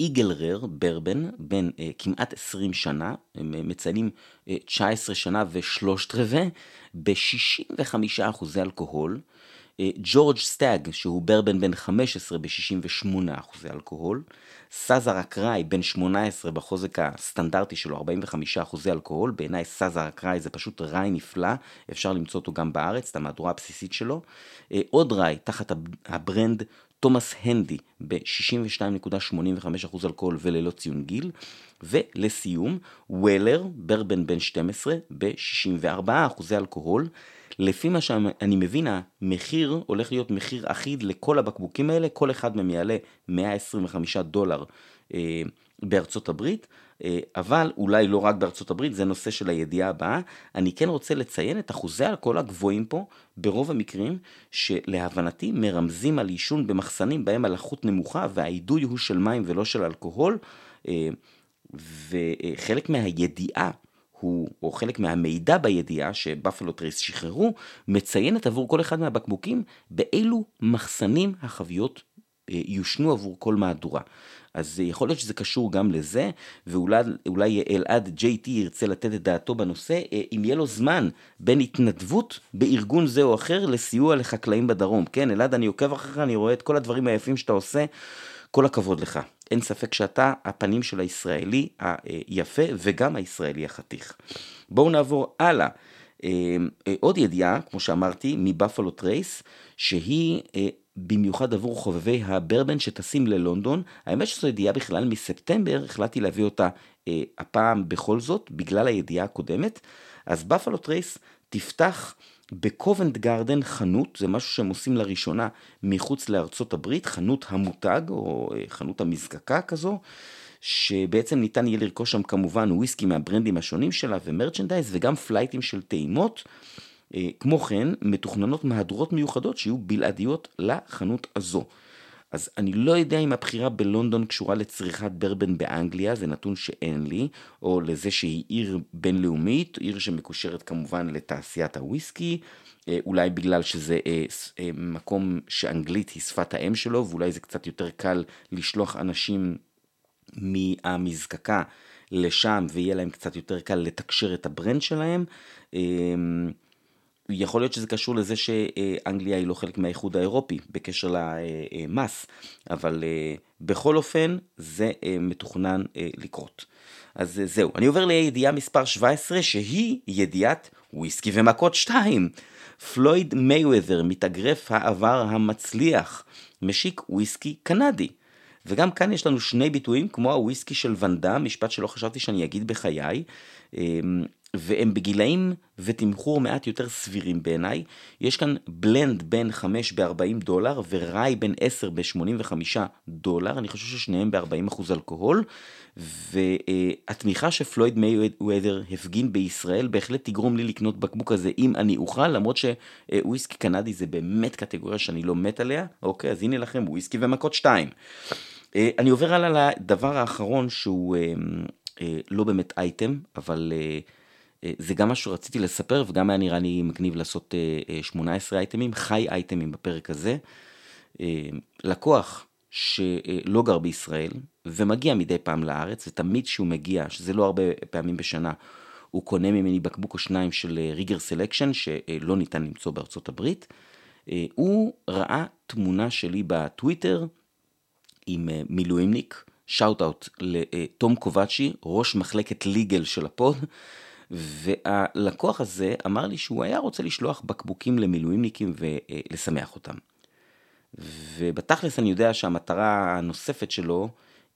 איגל רר, ברבן, בן uh, כמעט 20 שנה, הם uh, מציינים uh, 19 שנה ושלושת רבעי, ב-65 אחוזי אלכוהול. George Stagg, שהוא ברבן בן 15 ב-68 אחוזי אלכוהול. Sazerac Rye בן 18 בחוזק הסטנדרטי שלו 45 אחוזי אלכוהול, בעיניי Sazerac Rye זה פשוט rye נפלא, אפשר למצוא אותו גם בארץ, את המהדורה הבסיסית שלו. אה, עוד rye תחת הברנד Thomas Handy ב-62.85% אחוז אלכוהול וללא ציון גיל. ולסיום, Weller, ברבן בן 12 ב-64% אחוזי אלכוהול. לפי מה שאני מבין, המחיר הולך להיות מחיר אחיד לכל הבקבוקים האלה, כל אחד מהם יעלה 125 דולר אה, בארצות הברית, אבל אולי לא רק בארצות הברית, זה נושא של הידיעה הבאה. אני כן רוצה לציין את אחוזי האלכוהול הגבוהים פה, ברוב המקרים, שלהבנתי מרמזים על עישון במחסנים בהם הלחות נמוכה והאידוי הוא של מים ולא של אלכוהול. אה, וחלק מהידיעה הוא, או חלק מהמידע בידיעה ש Buffalo Trace שחררו, מציינת עבור כל אחד מהבקבוקים באילו מחסנים החביות אה, יושנו עבור כל מהדורה. אז יכול להיות שזה קשור גם לזה, ואולי אלעד JT ירצה לתת את דעתו בנושא, אה, אם יהיה לו זמן בין התנדבות בארגון זה או אחר לסיוע לחקלאים בדרום. כן, אלעד, אני עוקב אחריך, אני רואה את כל הדברים היפים שאתה עושה. כל הכבוד לך. אין ספק שאתה הפנים של הישראלי היפה וגם הישראלי החתיך. בואו נעבור הלאה. עוד ידיעה, כמו שאמרתי, מ Buffalo Trace, שהיא במיוחד עבור חובבי הברבן שטסים ללונדון. האמת שזו ידיעה בכלל מספטמבר, החלטתי להביא אותה אה, הפעם בכל זאת, בגלל הידיעה הקודמת. אז Buffalo Trace תפתח בקובנט גרדן חנות, זה משהו שהם עושים לראשונה מחוץ לארצות הברית, חנות המותג או אה, חנות המזקקה כזו. שבעצם ניתן יהיה לרכוש שם כמובן וויסקי מהברנדים השונים שלה ומרצ'נדייז וגם פלייטים של טעימות. אה, כמו כן, מתוכננות מהדורות מיוחדות שיהיו בלעדיות לחנות הזו. אז אני לא יודע אם הבחירה בלונדון קשורה לצריכת ברבן באנגליה, זה נתון שאין לי, או לזה שהיא עיר בינלאומית, עיר שמקושרת כמובן לתעשיית הוויסקי, אה, אולי בגלל שזה אה, מקום שאנגלית היא שפת האם שלו, ואולי זה קצת יותר קל לשלוח אנשים מהמזקקה לשם, ויהיה להם קצת יותר קל לתקשר את ה brand שלהם. יכול להיות שזה קשור לזה שאנגליה היא לא חלק מהאיחוד האירופי בקשר למס, אבל אה, בכל אופן זה אה, מתוכנן אה, לקרות. אז זהו, אני עובר לידיעה מספר 17 שהיא ידיעת וויסקי ומכות 2. פלויד מייוותר, מתאגרף העבר המצליח, משיק וויסקי קנדי. וגם כאן יש לנו שני ביטויים, כמו הוויסקי של ונדה, משפט שלא חשבתי שאני אגיד בחיי. והם בגילאים ותמחור מעט יותר סבירים בעיניי. יש כאן בלנד בין 5 ב-40 דולר וראי בין 10 ב-85 דולר, אני חושב ששניהם ב-40% אלכוהול, והתמיכה שפלויד מייוודר הפגין בישראל בהחלט תגרום לי לקנות בקבוק הזה אם אני אוכל, למרות שוויסקי קנדי זה באמת קטגוריה שאני לא מת עליה, אוקיי, אז הנה לכם וויסקי ומכות 2. אה, אני עובר הלאה לדבר האחרון שהוא אה, אה, לא באמת אייטם, אבל... אה, זה גם מה שרציתי לספר וגם היה נראה לי מגניב לעשות 18 אה, אה, אייטמים, חי אייטמים בפרק הזה. לקוח שלא גר בישראל ומגיע מדי פעם לארץ ותמיד שהוא מגיע, שזה לא הרבה פעמים בשנה, הוא קונה ממני בקבוק או שניים של ריגר selection שלא ניתן למצוא בארצות הברית. הוא ראה תמונה שלי בטוויטר עם מילואימניק, shout out לתום קובצ'י, ראש מחלקת legal של ה pod, והלקוח הזה אמר לי שהוא היה רוצה לשלוח בקבוקים למילואימניקים ולשמח אותם. ובתכלס אני יודע שהמטרה הנוספת שלו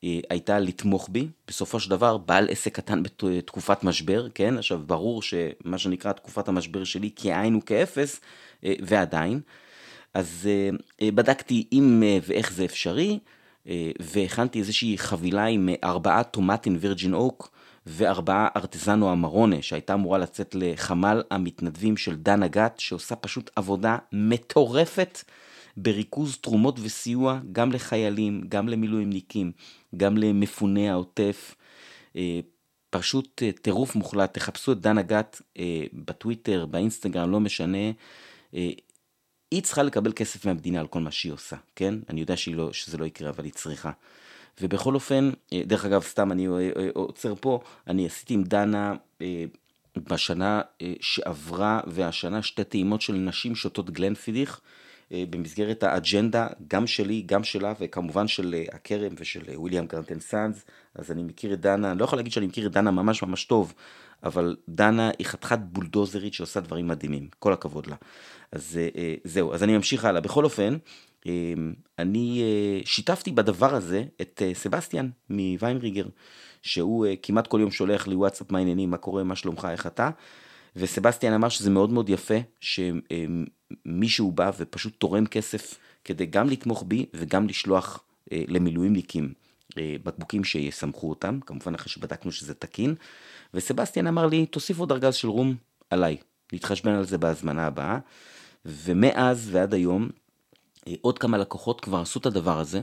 אה, הייתה לתמוך בי, בסופו של דבר בעל עסק קטן בתקופת משבר, כן? עכשיו ברור שמה שנקרא תקופת המשבר שלי כאין וכאפס, אה, ועדיין. אז אה, בדקתי אם ואיך זה אפשרי, והכנתי איזושהי חבילה עם ארבעה טומטין וירג'ין אוק, וארבעה ארטזנו אמרונה, שהייתה אמורה לצאת לחמ"ל המתנדבים של דנה גת, שעושה פשוט עבודה מטורפת בריכוז תרומות וסיוע גם לחיילים, גם למילואימניקים, גם למפוני העוטף. אה, פשוט אה, טירוף מוחלט, תחפשו את דנה גת אה, בטוויטר, באינסטגרם, לא משנה. היא צריכה לקבל כסף מהמדינה על כל מה שהיא עושה, כן? אני יודע לא, שזה לא יקרה, אבל היא צריכה. ובכל אופן, אה, דרך אגב, סתם אני אה, אה, עוצר פה, אני עשיתי עם דנה בשנה שעברה והשנה שתי טעימות של נשים שותות גלנפידיך. במסגרת האג'נדה, גם שלי, גם שלה, וכמובן של הכרם ושל וויליאם גרנטן סאנס. אז אני מכיר את דנה, אני לא יכול להגיד שאני מכיר את דנה ממש ממש טוב, אבל דנה היא חתיכת בולדוזרית שעושה דברים מדהימים, כל הכבוד לה. אז זהו, אז אני ממשיך הלאה. בכל אופן, אני אה, שיתפתי בדבר הזה את אה, סבסטיאן מוויינריגר, שהוא אה, כמעט כל יום שולח לי וואטסאפ מה העניינים, מה קורה, מה שלומך, איך אתה, וסבסטיאן אמר שזה מאוד מאוד יפה שמישהו בא ופשוט תורם כסף כדי גם לתמוך בי וגם לשלוח למילואימניקים בקבוקים שיסמכו אותם, כמובן אחרי שבדקנו שזה תקין, וסבסטיאן אמר לי, תוסיף עוד ארגז של רום עליי, נתחשבן על זה בהזמנה הבאה, ומאז ועד היום עוד כמה לקוחות כבר עשו את הדבר הזה.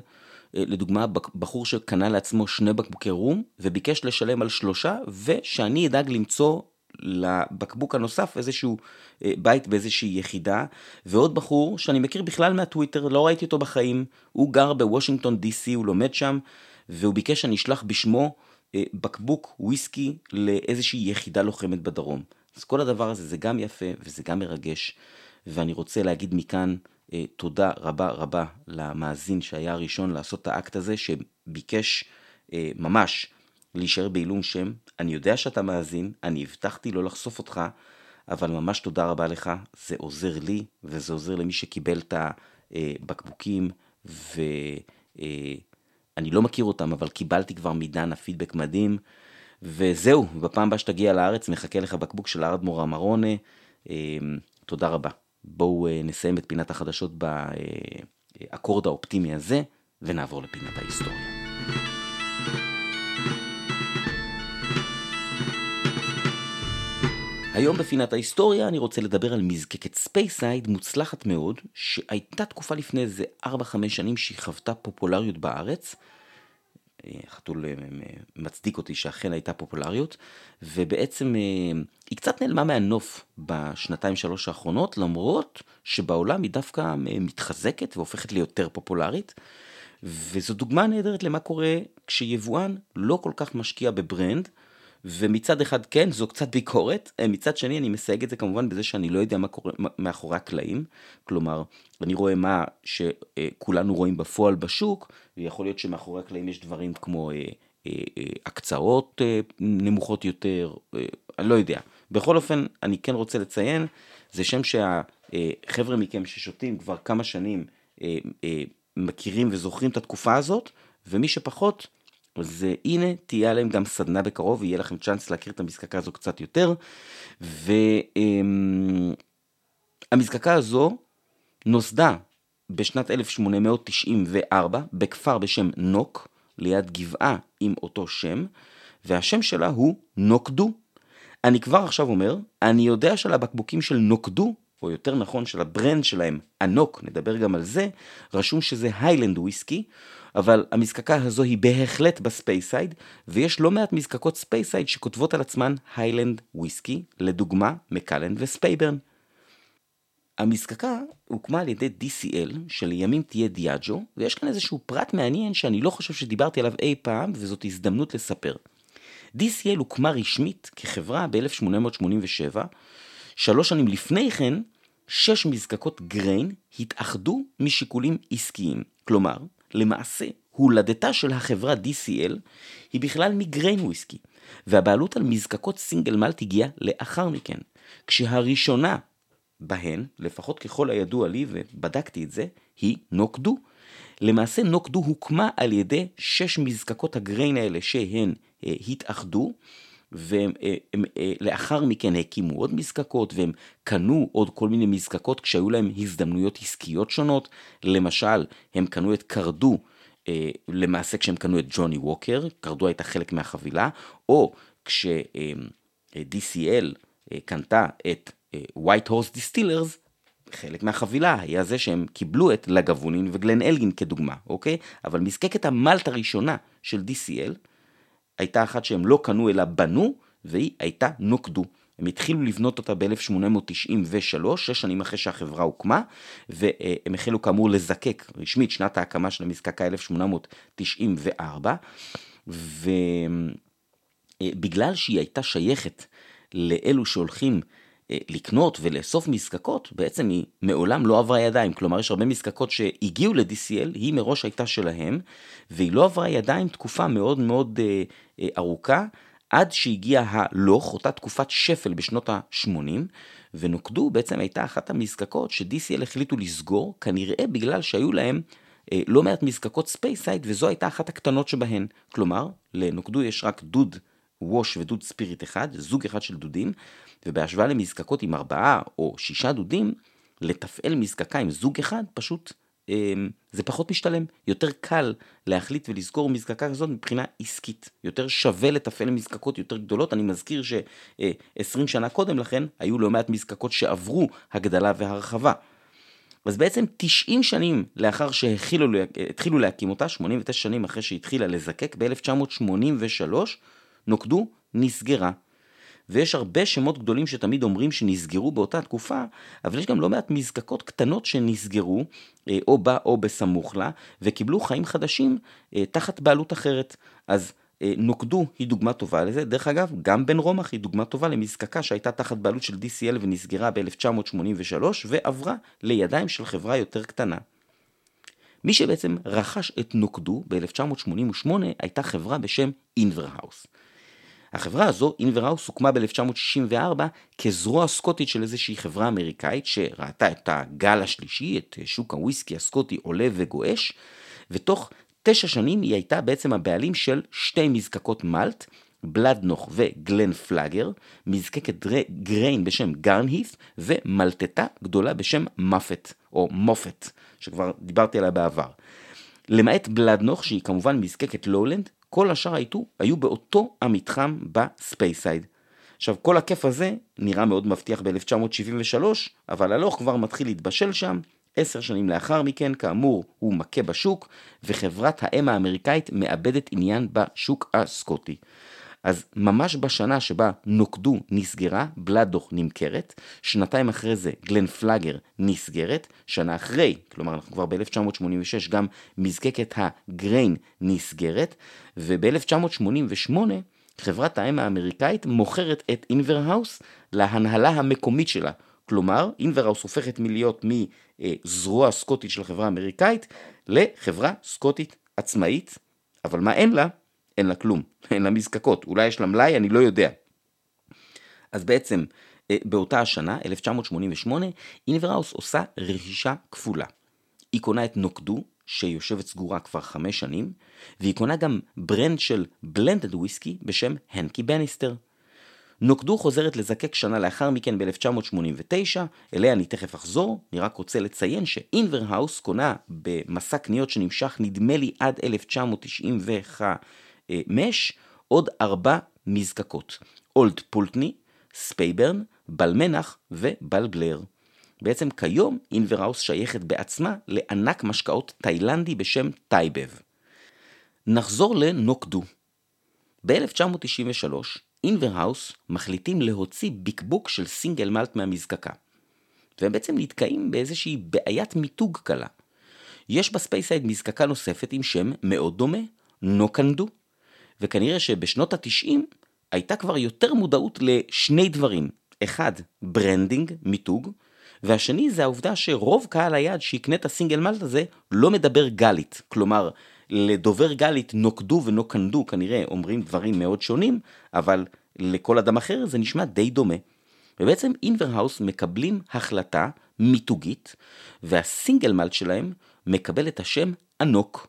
אה, לדוגמה, בחור שקנה לעצמו שני בקבוקי רום וביקש לשלם על שלושה, ושאני אדאג למצוא לבקבוק הנוסף איזשהו אה, בית באיזושהי יחידה, ועוד בחור שאני מכיר בכלל מהטוויטר, לא ראיתי אותו בחיים, הוא גר בוושינגטון די.סי, הוא לומד שם, והוא ביקש שאני אשלח בשמו בקבוק וויסקי לאיזושהי יחידה לוחמת בדרום. אז כל הדבר הזה זה גם יפה וזה גם מרגש, ואני רוצה להגיד מכאן אה, תודה רבה רבה למאזין שהיה הראשון לעשות את האקט הזה, שביקש אה, ממש להישאר בעילום שם. אני יודע שאתה מאזין, אני הבטחתי לא לחשוף אותך, אבל ממש תודה רבה לך, זה עוזר לי וזה עוזר למי שקיבל את הבקבוקים, ואני לא מכיר אותם, אבל קיבלתי כבר מדנה פידבק מדהים. וזהו, בפעם הבאה שתגיע לארץ מחכה לך בקבוק של Ardmore Amarone. תודה רבה. בואו אה, נסיים את פינת החדשות באקורד האופטימי הזה, ונעבור לפינת ההיסטוריה. היום בפינת ההיסטוריה אני רוצה לדבר על מזקקת Speyside מוצלחת מאוד, שהייתה תקופה לפני איזה 4-5 שנים שהיא חוותה פופולריות בארץ, חתול אה, מצדיק אותי שאכן הייתה פופולריות, ובעצם אה, היא קצת נעלמה מהנוף בשנתיים שלוש האחרונות, למרות שבעולם היא דווקא אה, מתחזקת והופכת ליותר פופולרית. וזו דוגמה נהדרת למה קורה כשיבואן לא כל כך משקיע בברנד, ומצד אחד כן, זו קצת ביקורת, אה, מצד שני אני מסייג את זה כמובן בזה שאני לא יודע מה קורה מאחורי הקלעים, כלומר, אני רואה מה שכולנו רואים בפועל בשוק, ויכול להיות שמאחורי הקלעים יש דברים כמו אה, אה, הקצאות נמוכות יותר, אני לא יודע. בכל אופן, אני כן רוצה לציין, זה שם שהחבר'ה מכם ששותים כבר כמה שנים מכירים וזוכרים את התקופה הזאת, ומי שפחות, אז הנה, תהיה עליהם גם סדנה בקרוב, ויהיה לכם צ'אנס להכיר את המזקקה הזו קצת יותר. והמזקקה הזו נוסדה בשנת 1894 בכפר בשם נוק, ליד גבעה עם אותו שם, והשם שלה הוא Knockdhu. אני כבר עכשיו אומר, אני יודע שלבקבוקים של Knockdhu, או יותר נכון של ה brand שלהם, anCnoc, נדבר גם על זה, רשום שזה Highland whisky, אבל המזקקה הזו היא בהחלט ב Speyside, ויש לא מעט מזקקות Speyside שכותבות על עצמן Highland whisky, לדוגמה Macallan ו Speyburn. המזקקה הוקמה על ידי DCL, שלימים תהיה דיאג'ו, ויש כאן איזשהו פרט מעניין שאני לא חושב שדיברתי עליו אי פעם, וזאת הזדמנות לספר. DCL הוקמה רשמית כחברה ב-1887, שלוש שנים לפני כן, שש מזקקות גריין התאחדו משיקולים עסקיים. כלומר, למעשה, הולדתה של החברה DCL היא בכלל מגריין וויסקי, והבעלות על מזקקות סינגל מלט הגיעה לאחר מכן, כשהראשונה בהן, לפחות ככל הידוע לי ובדקתי את זה, היא נוקדו. למעשה נוקדו הוקמה על ידי שש מזקקות הגריין האלה שהן אה, התאחדו, ולאחר אה, מכן הקימו עוד מזקקות והם קנו עוד כל מיני מזקקות כשהיו להם הזדמנויות עסקיות שונות. למשל, הם קנו את קרדו, אה, למעשה כשהם קנו את ג'וני ווקר, קרדו הייתה חלק מהחבילה, או כש-DCL אה, קנתה את White Horse Distillers, חלק מהחבילה היה זה שהם קיבלו את לגבונין וגלן אלגין כדוגמה, אוקיי? אבל מזקקת המלט הראשונה של DCL, הייתה אחת שהם לא קנו אלא בנו, והיא הייתה נוקדו. הם התחילו לבנות אותה ב-1893, שש שנים אחרי שהחברה הוקמה, והם החלו כאמור לזקק רשמית שנת ההקמה של המזקקה 1894, ובגלל שהיא הייתה שייכת לאלו שהולכים לקנות ולאסוף מזקקות, בעצם היא מעולם לא עברה ידיים. כלומר, יש הרבה מזקקות שהגיעו ל-DCL, היא מראש הייתה שלהם, והיא לא עברה ידיים תקופה מאוד מאוד אה, אה, ארוכה, עד שהגיע הלוך, אותה תקופת שפל בשנות ה-80, ו Knockdhu בעצם הייתה אחת המזקקות ש-DCL החליטו לסגור, כנראה בגלל שהיו להם אה, לא מעט מזקקות Speyside, וזו הייתה אחת הקטנות שבהן. כלומר, לנוקדו יש רק דוד ווש ודוד ספיריט אחד, זוג אחד של דודים, ובהשוואה למזקקות עם ארבעה או שישה דודים, לתפעל מזקקה עם זוג אחד פשוט אמ, זה פחות משתלם. יותר קל להחליט ולסגור מזקקה כזאת מבחינה עסקית. יותר שווה לתפעל מזקקות יותר גדולות. אני מזכיר ש-20 שנה קודם לכן היו לא מעט מזקקות שעברו הגדלה והרחבה. אז בעצם 90 שנים לאחר שהתחילו להקים אותה, 89 שנים אחרי שהתחילה לזקק, ב-1983, נוקדו נסגרה. ויש הרבה שמות גדולים שתמיד אומרים שנסגרו באותה תקופה, אבל יש גם לא מעט מזקקות קטנות שנסגרו, אה, או בה או בסמוך לה, וקיבלו חיים חדשים אה, תחת בעלות אחרת. אז אה, נוקדו היא דוגמה טובה לזה, דרך אגב, גם בן רומח היא דוגמה טובה למזקקה שהייתה תחת בעלות של DCL ונסגרה ב-1983 ועברה לידיים של חברה יותר קטנה. מי שבעצם רכש את נוקדו ב-1988 הייתה חברה בשם אינברהאוס. החברה הזו, אינבראוס, הוקמה ב-1964 כזרוע סקוטית של איזושהי חברה אמריקאית שראתה את הגל השלישי, את שוק הוויסקי הסקוטי עולה וגועש, ותוך תשע שנים היא הייתה בעצם הבעלים של שתי מזקקות מלט, בלדנוך וגלן פלאגר, מזקקת גריין בשם גרנהית, ומלטטה גדולה בשם מפת, או מופת, שכבר דיברתי עליה בעבר. למעט Bladnoch, שהיא כמובן מזקקת Lowland, כל השאר היו, היו באותו המתחם ב Speyside. עכשיו, כל הכיף הזה נראה מאוד מבטיח ב-1973, אבל הלוך כבר מתחיל להתבשל שם. עשר שנים לאחר מכן, כאמור, הוא מכה בשוק, וחברת האם האמריקאית מאבדת עניין בשוק הסקוטי. אז ממש בשנה שבה Knockdhu נסגרה, Bladnoch נמכרת, שנתיים אחרי זה Glen Flagler נסגרת, שנה אחרי, כלומר אנחנו כבר ב-1986, גם מזקקת הגריין נסגרת, וב-1988 חברת האם האמריקאית מוכרת את אינברהאוס להנהלה המקומית שלה. כלומר, אינברהאוס הופכת מלהיות מזרוע סקוטית של חברה אמריקאית לחברה סקוטית עצמאית, אבל מה אין לה? אין לה כלום, אין לה מזקקות, אולי יש לה מלאי, אני לא יודע. אז בעצם, אה, באותה השנה, 1988, Inver House עושה רכישה כפולה. היא קונה את Knockdhu, שיושבת סגורה כבר חמש שנים, והיא קונה גם brand של blended whisky בשם Hankey Bannister. Knockdhu חוזרת לזקק שנה לאחר מכן ב-1989, אליה אני תכף אחזור, אני רק רוצה לציין ש Inver House קונה במסע קניות שנמשך נדמה לי עד 1991 אה, מש עוד ארבע מזקקות, Old Pulteney, Speyburn, Balmenach ו Balblair. בעצם כיום Inver House שייכת בעצמה לענק משקאות תאילנדי בשם ThaiBev. נחזור ל Knockdhu. ב-1993 Inver House מחליטים להוציא ביקבוק של single malt מהמזקקה. והם בעצם נתקעים באיזושהי בעיית מיתוג קלה. יש ב Speyside מזקקה נוספת עם שם מאוד דומה, Knockando. וכנראה שבשנות התשעים הייתה כבר יותר מודעות לשני דברים. אחד, branding, מיתוג, והשני זה העובדה שרוב קהל היעד שיקנה את ה single malt הזה לא מדבר גלית. כלומר, לדובר גלית Knockdhu ו Knockando כנראה אומרים דברים מאוד שונים, אבל לכל אדם אחר זה נשמע די דומה. ובעצם Inver House מקבלים החלטה מיתוגית, וה single malt שלהם מקבל את השם anCnoc.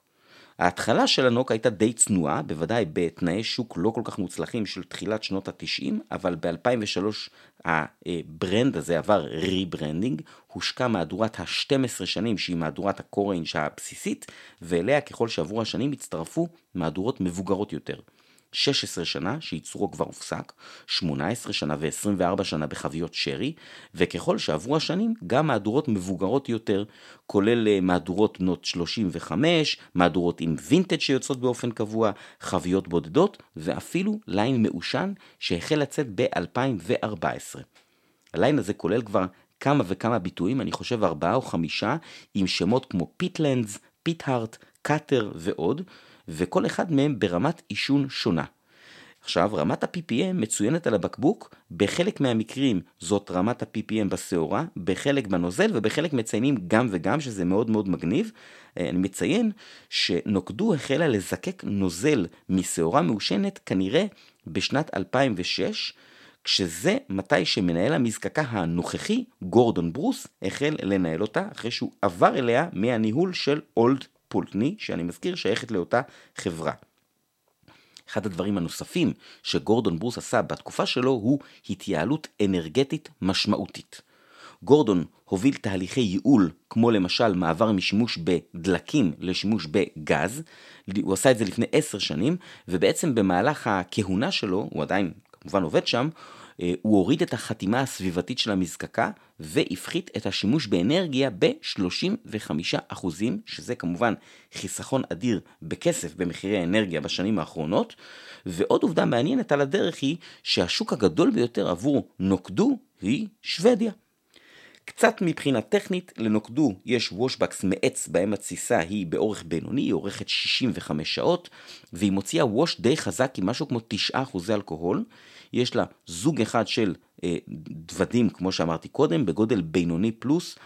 ההתחלה של anCnoc הייתה די צנועה, בוודאי בתנאי שוק לא כל כך מוצלחים של תחילת שנות ה-90, אבל ב-2003 ה brand הזה עבר rebranding, הושקה מהדורת ה-12 שנים שהיא מהדורת ה core range הבסיסית, ואליה ככל שעברו השנים הצטרפו מהדורות מבוגרות יותר. 16 שנה שייצורו כבר הופסק, 18 שנה ו-24 שנה בחביות שרי, וככל שעברו השנים גם מהדורות מבוגרות יותר, כולל אה, מהדורות בנות 35, מהדורות עם וינטג' שיוצאות באופן קבוע, חביות בודדות, ואפילו ליין מעושן שהחל לצאת ב-2014. הליין הזה כולל כבר כמה וכמה ביטויים, אני חושב ארבעה או חמישה, עם שמות כמו Peatlands, Peatheart, Cutter ועוד, וכל אחד מהם ברמת עישון שונה. עכשיו, רמת ה-PPM מצוינת על הבקבוק, בחלק מהמקרים זאת רמת ה-PPM בשעורה, בחלק בנוזל ובחלק מציינים גם וגם, שזה מאוד מאוד מגניב. אה, אני מציין שנוקדו החלה לזקק נוזל משעורה מעושנת כנראה בשנת 2006, כשזה מתי שמנהל המזקקה הנוכחי, גורדון ברוס, החל לנהל אותה, אחרי שהוא עבר אליה מהניהול של אולד פולטני, שאני מזכיר שייכת לאותה חברה. אחד הדברים הנוספים שגורדון ברוס עשה בתקופה שלו הוא התייעלות אנרגטית משמעותית. גורדון הוביל תהליכי ייעול, כמו למשל מעבר משימוש בדלקים לשימוש בגז, הוא עשה את זה לפני עשר שנים, ובעצם במהלך הכהונה שלו, הוא עדיין כמובן עובד שם, הוא הוריד את החתימה הסביבתית של המזקקה והפחית את השימוש באנרגיה ב-35%, שזה כמובן חיסכון אדיר בכסף במחירי האנרגיה בשנים האחרונות. ועוד עובדה מעניינת על הדרך היא שהשוק הגדול ביותר עבור נוקדו היא שוודיה. קצת מבחינה טכנית, לנוקדו יש וושבקס מעץ בהם התסיסה היא באורך בינוני, היא אורכת 65 שעות, והיא מוציאה ווש די חזק עם משהו כמו 9% אלכוהול. יש לה זוג אחד של אה, דוודים, כמו שאמרתי קודם, בגודל בינוני פלוס,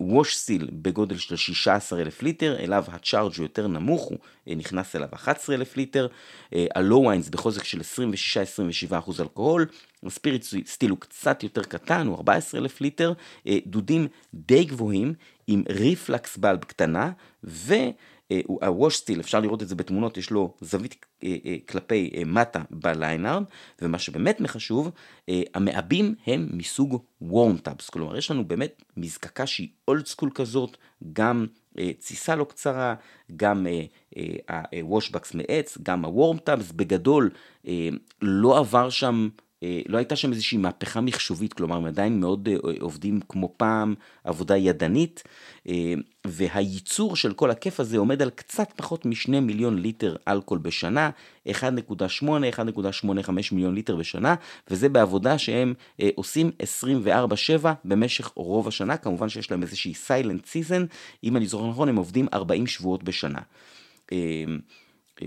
ווש סיל בגודל של 16,000 ליטר, אליו ה charge הוא יותר נמוך, הוא אה, נכנס אליו 11,000 ליטר, ה low wines בחוזק של 26-27% אלכוהול, ה spirit still הוא קצת יותר קטן, הוא 14,000 ליטר, אה, דודים די גבוהים עם reflux bulb קטנה, ו... ה wash still, אפשר לראות את זה בתמונות, יש לו זווית אה, אה, כלפי אה, מטה ב lyne arm, ומה שבאמת חשוב, המעבים הם מסוג worm tubs, כלומר יש לנו באמת מזקקה שהיא old school כזאת, גם תסיסה לא קצרה, גם ה washbacks מעץ, גם ה worm tubs, בגדול לא עבר שם אה, לא הייתה שם איזושהי מהפכה מחשובית, כלומר הם עדיין מאוד אה, עובדים כמו פעם, עבודה ידנית, אה, והייצור של כל הכיף הזה עומד על קצת פחות משני מיליון ליטר אלכוהול בשנה, 1.8, 1.85 מיליון ליטר בשנה, וזה בעבודה שהם עושים 24/7 במשך רוב השנה, כמובן שיש להם איזושהי silent season, אם אני זוכר נכון הם עובדים 40 שבועות בשנה.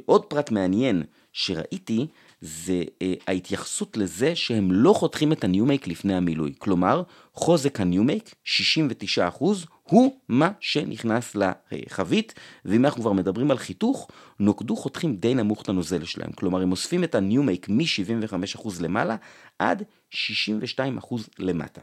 עוד פרט מעניין שראיתי, זה אה, ההתייחסות לזה שהם לא חותכים את ה new make לפני המילוי. כלומר, חוזק ה new make, 69%, הוא מה שנכנס לחבית, ואם אנחנו כבר מדברים על חיתוך, נוקדו חותכים די נמוך את הנוזל שלהם. כלומר, הם אוספים את הניומייק מ-75% למעלה עד 62% למטה.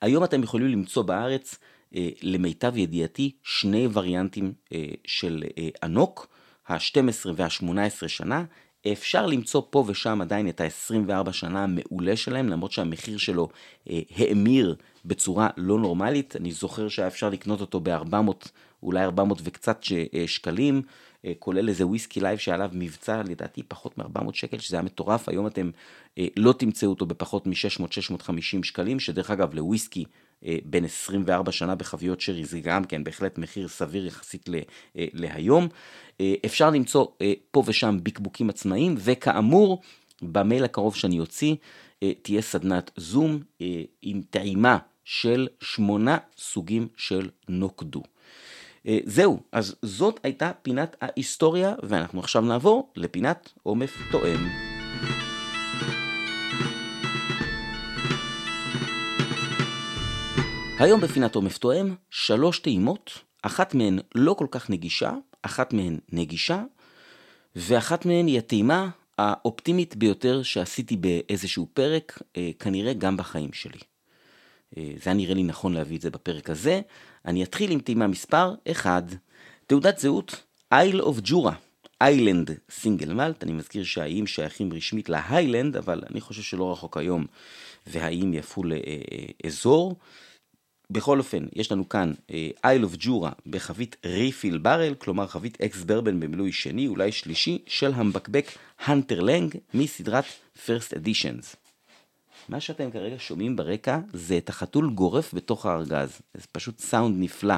היום אתם יכולים למצוא בארץ, אה, למיטב ידיעתי, שני וריאנטים אה, של אה, ענוק, ה-12 וה-18 שנה, אפשר למצוא פה ושם עדיין את ה-24 שנה המעולה שלהם, למרות שהמחיר שלו אה, האמיר בצורה לא נורמלית. אני זוכר שהיה אפשר לקנות אותו ב-400, אולי 400 וקצת ש, אה, שקלים, אה, כולל איזה Whisky Live שעליו מבצע לדעתי פחות מ-400 שקל, שזה היה מטורף. היום אתם אה, לא תמצאו אותו בפחות מ-600-650 שקלים, שדרך אגב לוויסקי אה, בן 24 שנה בחביות שרי, זה גם כן בהחלט מחיר סביר יחסית אה, להיום. אה, אפשר למצוא פה ושם בקבוקים עצמאיים, וכאמור, במייל הקרוב שאני אוציא, תהיה סדנת זום עם טעימה של שמונה סוגים של נוקדו. זהו, אז זאת הייתה פינת ההיסטוריה, ואנחנו עכשיו נעבור לפינת עומף תואם. היום בפינת עומף תואם, שלוש טעימות, אחת מהן לא כל כך נגישה, אחת מהן נגישה, ואחת מהן היא הטעימה האופטימית ביותר שעשיתי באיזשהו פרק, אה, כנראה גם בחיים שלי. אה, זה היה נראה לי נכון להביא את זה בפרק הזה. אני אתחיל עם טעימה מספר 1, תעודת זהות Isle of Jura, איילנד סינגל מלט, אני מזכיר שהאיים שייכים רשמית להיילנד, אבל אני חושב שלא רחוק היום והאיים יפו לאזור. בכל אופן, יש לנו כאן Isle of Jura בחבית refill barrel, כלומר חבית ex-bourbon במילוי שני, אולי שלישי, של המבקבק Hunter Laing מסדרת First Editions. מה שאתם כרגע שומעים ברקע זה את החתול גורף בתוך הארגז, זה פשוט סאונד נפלא.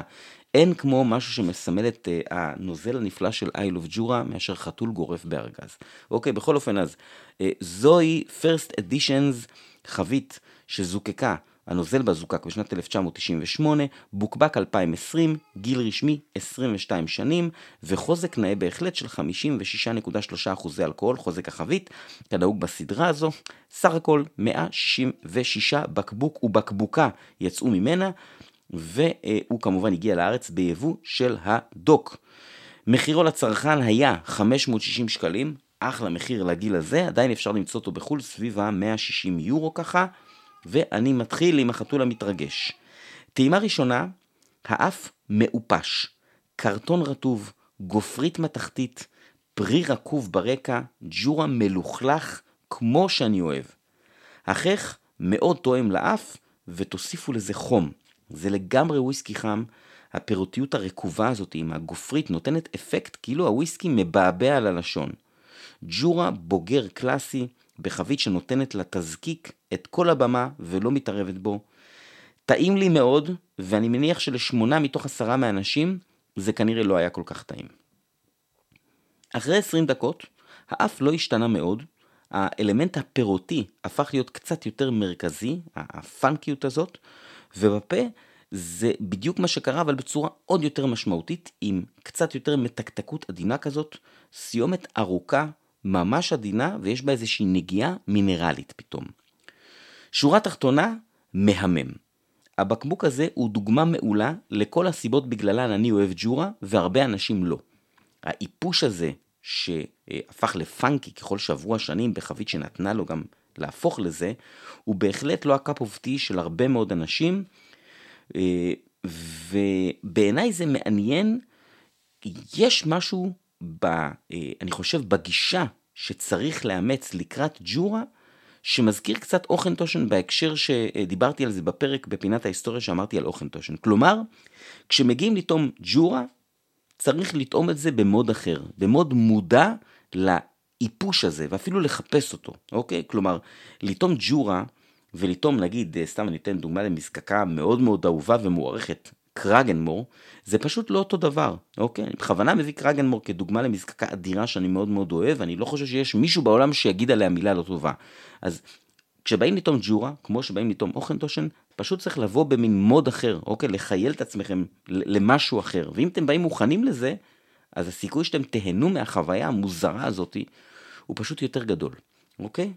אין כמו משהו שמסמל את אה, הנוזל הנפלא של Isle of Jura מאשר חתול גורף בארגז. אוקיי, בכל אופן אז, אה, זוהי First Editions חבית שזוקקה הנוזל בה זוקק בשנת 1998, בוקבק 2020, גיל רשמי 22 שנים, וחוזק נאה בהחלט של 56.3% אלכוהול, חוזק החבית, כנהוג בסדרה הזו. סך הכל 166 בקבוק ובקבוקה יצאו ממנה, והוא כמובן הגיע לארץ ביבוא של הדוק. מחירו לצרכן היה 560 שקלים, אחלה מחיר לגיל הזה, עדיין אפשר למצוא אותו בחו"ל סביב ה-160 יורו ככה. ואני מתחיל עם החתול המתרגש. טעימה ראשונה, האף מעופש, קרטון רטוב, גופרית מתכתית, פרי רקוב ברקע, ג'ורה מלוכלך כמו שאני אוהב. החך מאוד תואם לאף, ותוסיפו לזה חום. זה לגמרי וויסקי חם, הפירותיות הרקובה הזאת עם הגופרית נותנת אפקט כאילו הוויסקי מבעבע על הלשון. ג'ורה בוגר קלאסי, בחבית שנותנת לתזקיק את כל הבמה ולא מתערבת בו. טעים לי מאוד, ואני מניח שלשמונה מתוך עשרה מהאנשים זה כנראה לא היה כל כך טעים. אחרי 20 דקות, האף לא השתנה מאוד, האלמנט הפירותי הפך להיות קצת יותר מרכזי, הפאנקיות הזאת, ובפה זה בדיוק מה שקרה, אבל בצורה עוד יותר משמעותית, עם קצת יותר מתקתקות עדינה כזאת, סיומת ארוכה, ממש עדינה, ויש בה איזושהי נגיעה מינרלית פתאום. שורה תחתונה, מהמם. הבקבוק הזה הוא דוגמה מעולה לכל הסיבות בגללן אני אוהב ג'ורה, והרבה אנשים לא. העיפוש הזה, שהפך ל funky ככל שעברו השנים בחבית שנתנה לו גם להפוך לזה, הוא בהחלט לא ה cup of tea של הרבה מאוד אנשים, אה, ובעיניי זה מעניין, יש משהו, ב, אה, אני חושב, בגישה שצריך לאמץ לקראת ג'ורה, שמזכיר קצת Auchentoshan בהקשר שדיברתי על זה בפרק בפינת ההיסטוריה שאמרתי על Auchentoshan. כלומר, כשמגיעים לטעום ג'ורה, צריך לטעום את זה ב mode אחר, ב mode מודע לעיפוש הזה, ואפילו לחפש אותו, אוקיי? כלומר, לטעום ג'ורה ולטעום, נגיד, אה, סתם אני אתן דוגמה למזקקה מאוד מאוד אהובה ומוערכת, קרגנמור, זה פשוט לא אותו דבר, אוקיי? אני בכוונה מביא קרגנמור כדוגמה למזקקה אדירה שאני מאוד מאוד אוהב, ואני לא חושב שיש מישהו בעולם שיגיד עליה מילה לא טובה. אז כשבאים לטעום ג'ורה, כמו שבאים לטעום אוכן טושן, פשוט צריך לבוא במין מוד אחר, אוקיי? לחייל את עצמכם למשהו אחר. ואם אתם באים מוכנים לזה, אז הסיכוי שאתם תהנו מהחוויה המוזרה הזאת הוא פשוט יותר גדול, אוקיי?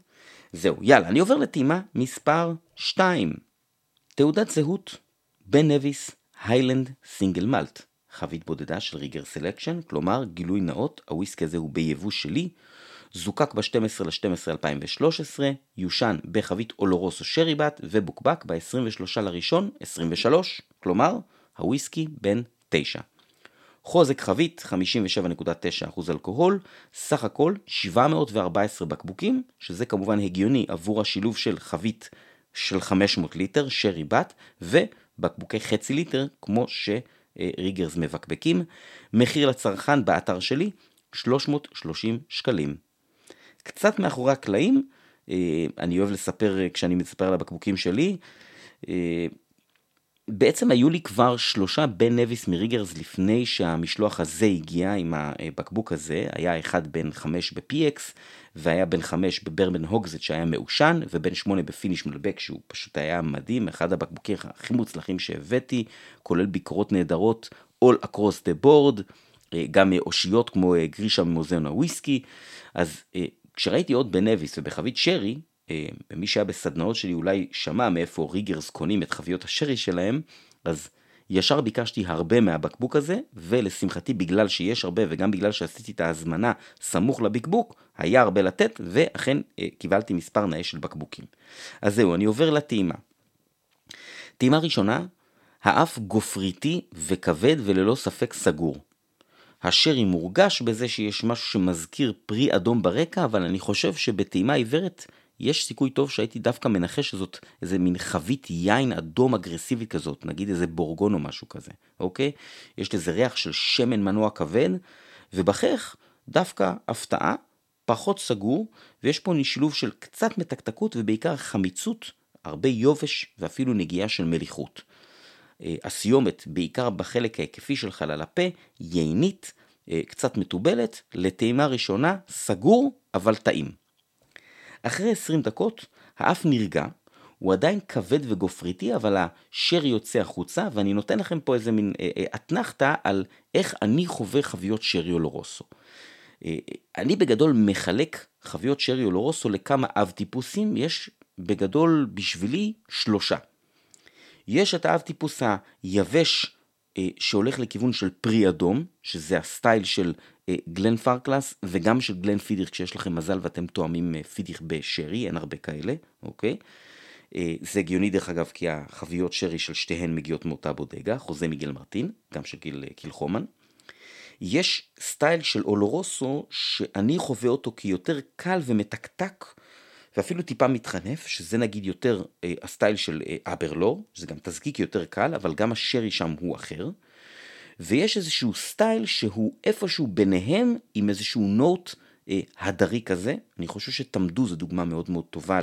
זהו, יאללה, אני עובר לטעימה מספר 2. תעודת זהות Ben Nevis Highland single malt. חבית בודדה של Riegger's Selection, כלומר גילוי נאות, הוויסקי הזה הוא ביבוא שלי, זוקק ב-12 ל-12 2013, יושן בחבית Oloroso sherry butt ובוקבק ב-23 לראשון 23, כלומר הוויסקי בן 9. חוזק חבית 57.9% אלכוהול, סך הכל 714 בקבוקים, שזה כמובן הגיוני עבור השילוב של חבית של 500 ליטר, שרי בת, ובקבוקי חצי ליטר, כמו שריגרס מבקבקים. מחיר לצרכן באתר שלי, 330 שקלים. קצת מאחורי הקלעים, אה, אני אוהב לספר כשאני מספר על הבקבוקים שלי, אה, בעצם היו לי כבר שלושה Ben Nevis מ Riegger's לפני שהמשלוח הזה הגיע עם הבקבוק הזה, היה אחד בן חמש ב-PX והיה בן חמש ב bourbon hogshead שהיה מעושן ובן שמונה ב finish מלבק שהוא פשוט היה מדהים, אחד הבקבוקים הכי מוצלחים שהבאתי, כולל ביקורות נהדרות all across the board, גם אושיות כמו גרישה ממוזיאון הוויסקי, אז כשראיתי עוד Ben Nevis ובחבית שרי, אה, ומי שהיה בסדנאות שלי אולי שמע מאיפה ריגרס קונים את חביות השרי שלהם, אז ישר ביקשתי הרבה מהבקבוק הזה, ולשמחתי בגלל שיש הרבה וגם בגלל שעשיתי את ההזמנה סמוך לבקבוק, היה הרבה לתת, ואכן אה, קיבלתי מספר נאה של בקבוקים. אז זהו, אני עובר לטעימה. טעימה ראשונה, האף גופריתי וכבד וללא ספק סגור. השרי מורגש בזה שיש משהו שמזכיר פרי אדום ברקע, אבל אני חושב שבטעימה עיוורת יש סיכוי טוב שהייתי דווקא מנחש שזאת איזה מין חבית יין אדום אגרסיבית כזאת, נגיד איזה בורגון או משהו כזה, אוקיי? יש לזה ריח של שמן מנוע כבד, ובחך דווקא הפתעה, פחות סגור, ויש פה נשלוב של קצת מתקתקות ובעיקר חמיצות, הרבה יובש ואפילו נגיעה של מליחות. אה, הסיומת, בעיקר בחלק ההיקפי של חלל הפה, יינית, אה, קצת מתובלת, לטעימה ראשונה, סגור אבל טעים. אחרי 20 דקות האף נרגע, הוא עדיין כבד וגופריתי, אבל השרי יוצא החוצה, ואני נותן לכם פה איזה מין אה, אה, אתנחתא על איך אני חווה חביות שרי אולורוסו. אה, אני בגדול מחלק חביות שרי אולורוסו לכמה אב טיפוסים, יש בגדול בשבילי שלושה. יש את האב טיפוס היבש שהולך לכיוון של פרי אדום, שזה הסטייל של אה, Glenfarclas וגם של Glenfiddich כשיש לכם מזל ואתם טועמים אה, Fiddich בשרי, אין הרבה כאלה, אוקיי? אה, זה הגיוני דרך אגב כי החביות שרי של שתיהן מגיעות מאותה bodega, José Miguel Martín, גם של גיל Kilchoman. יש style של אולורוסו שאני חווה אותו כיותר קל ומתקתק ואפילו טיפה מתחנף, שזה נגיד יותר אה, ה style של אה, Aberlour, זה גם תזקיק יותר קל, אבל גם השרי שם הוא אחר. ויש איזשהו סטייל שהוא איפשהו ביניהם עם איזשהו נוט אה, הדרי כזה. אני חושב שתמדו זו דוגמה מאוד מאוד טובה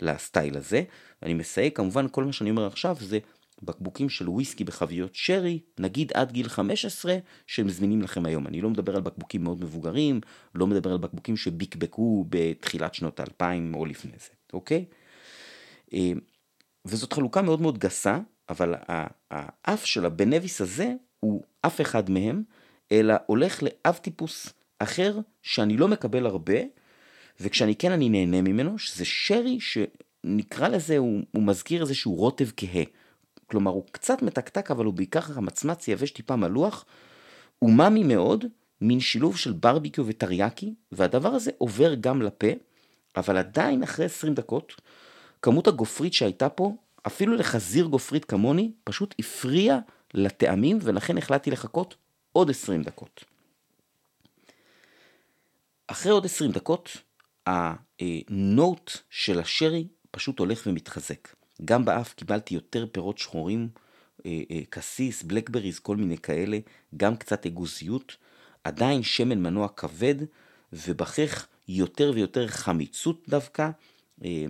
לסטייל הזה. ואני מסייג כמובן כל מה שאני אומר עכשיו זה בקבוקים של וויסקי בחביות שרי, נגיד עד גיל 15, שהם זמינים לכם היום. אני לא מדבר על בקבוקים מאוד מבוגרים, לא מדבר על בקבוקים שביקבקו בתחילת שנות האלפיים או לפני זה, אוקיי? אה, וזאת חלוקה מאוד מאוד גסה, אבל האף של הבנביס הזה הוא אף אחד מהם, אלא הולך לאב טיפוס אחר שאני לא מקבל הרבה, וכשאני כן אני נהנה ממנו, שזה שרי שנקרא לזה, הוא, הוא מזכיר איזשהו רוטב כהה. כלומר, הוא קצת מתקתק, אבל הוא בעיקר ככה מצמץ יבש טיפה מלוח, אומאמי מאוד, מין שילוב של ברביקיו וטריאקי, והדבר הזה עובר גם לפה, אבל עדיין אחרי 20 דקות, כמות הגופרית שהייתה פה, אפילו לחזיר גופרית כמוני, פשוט הפריע לטעמים, ולכן החלטתי לחכות עוד 20 דקות. אחרי עוד 20 דקות, הנוט של השרי פשוט הולך ומתחזק. גם באף קיבלתי יותר פירות שחורים, אה, אה, קסיס, בלקבריז, כל מיני כאלה, גם קצת אגוזיות, עדיין שמן מנוע כבד, ובכך יותר ויותר חמיצות דווקא, אה,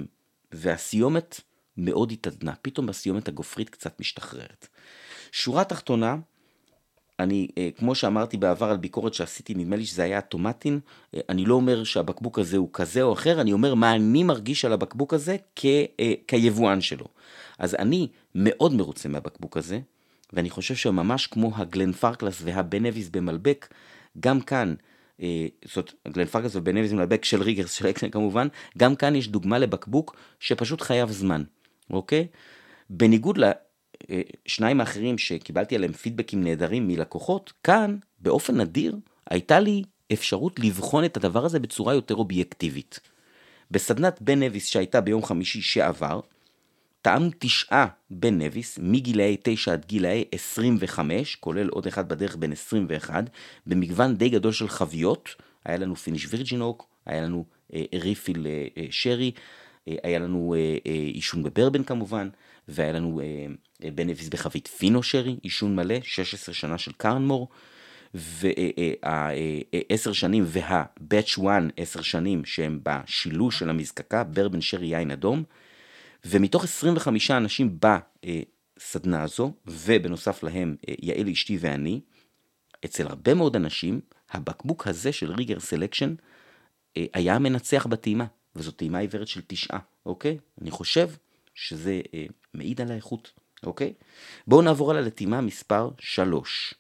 והסיומת מאוד התעדנה, פתאום הסיומת הגופרית קצת משתחררת. שורה תחתונה, אני, אה, כמו שאמרתי בעבר על ביקורת שעשיתי, נדמה לי שזה היה הטומטין, אה, אני לא אומר שהבקבוק הזה הוא כזה או אחר, אני אומר מה אני מרגיש על הבקבוק הזה כ, אה, כיבואן שלו. אז אני מאוד מרוצה מהבקבוק הזה, ואני חושב שממש כמו ה Glenfarclas וה Ben Nevis במלבק, גם כאן, זאת Glenfarclas ו Ben Nevis במלבק של Riegger's של אקסן כמובן, גם כאן יש דוגמה לבקבוק שפשוט חייב זמן, אוקיי? בניגוד לשניים האחרים שקיבלתי עליהם פידבקים נהדרים מלקוחות, כאן, באופן נדיר, הייתה לי אפשרות לבחון את הדבר הזה בצורה יותר אובייקטיבית. בסדנת Ben Nevis שהייתה ביום חמישי שעבר, טעמנו תשעה Ben Nevis, מגילאי 9 עד גילאי 25, כולל עוד אחד בדרך בן 21, במגוון די גדול של חביות, היה לנו finish virgin oak, היה לנו אה, refill אה, אה, שרי, אה, היה לנו אה, אה, יישון בברבן כמובן, והיה לנו אה, אה, Ben Nevis בחבית Fino sherry, יישון מלא, 16 שנה של Càrn Mòr, ועשר אה, אה, שנים וה Batch 1 10 שנים שהם בשילוש של המזקקה, ברבן שרי יין אדום, ומתוך 25 אנשים בסדנה הזו, ובנוסף להם יעל אשתי ואני, אצל הרבה מאוד אנשים, הבקבוק הזה של ריגר סלקשן היה מנצח בטעימה, וזו טעימה עיוורת של תשעה, אוקיי? אני חושב שזה מעיד על האיכות, אוקיי? בואו נעבור על הלטימה מספר 3.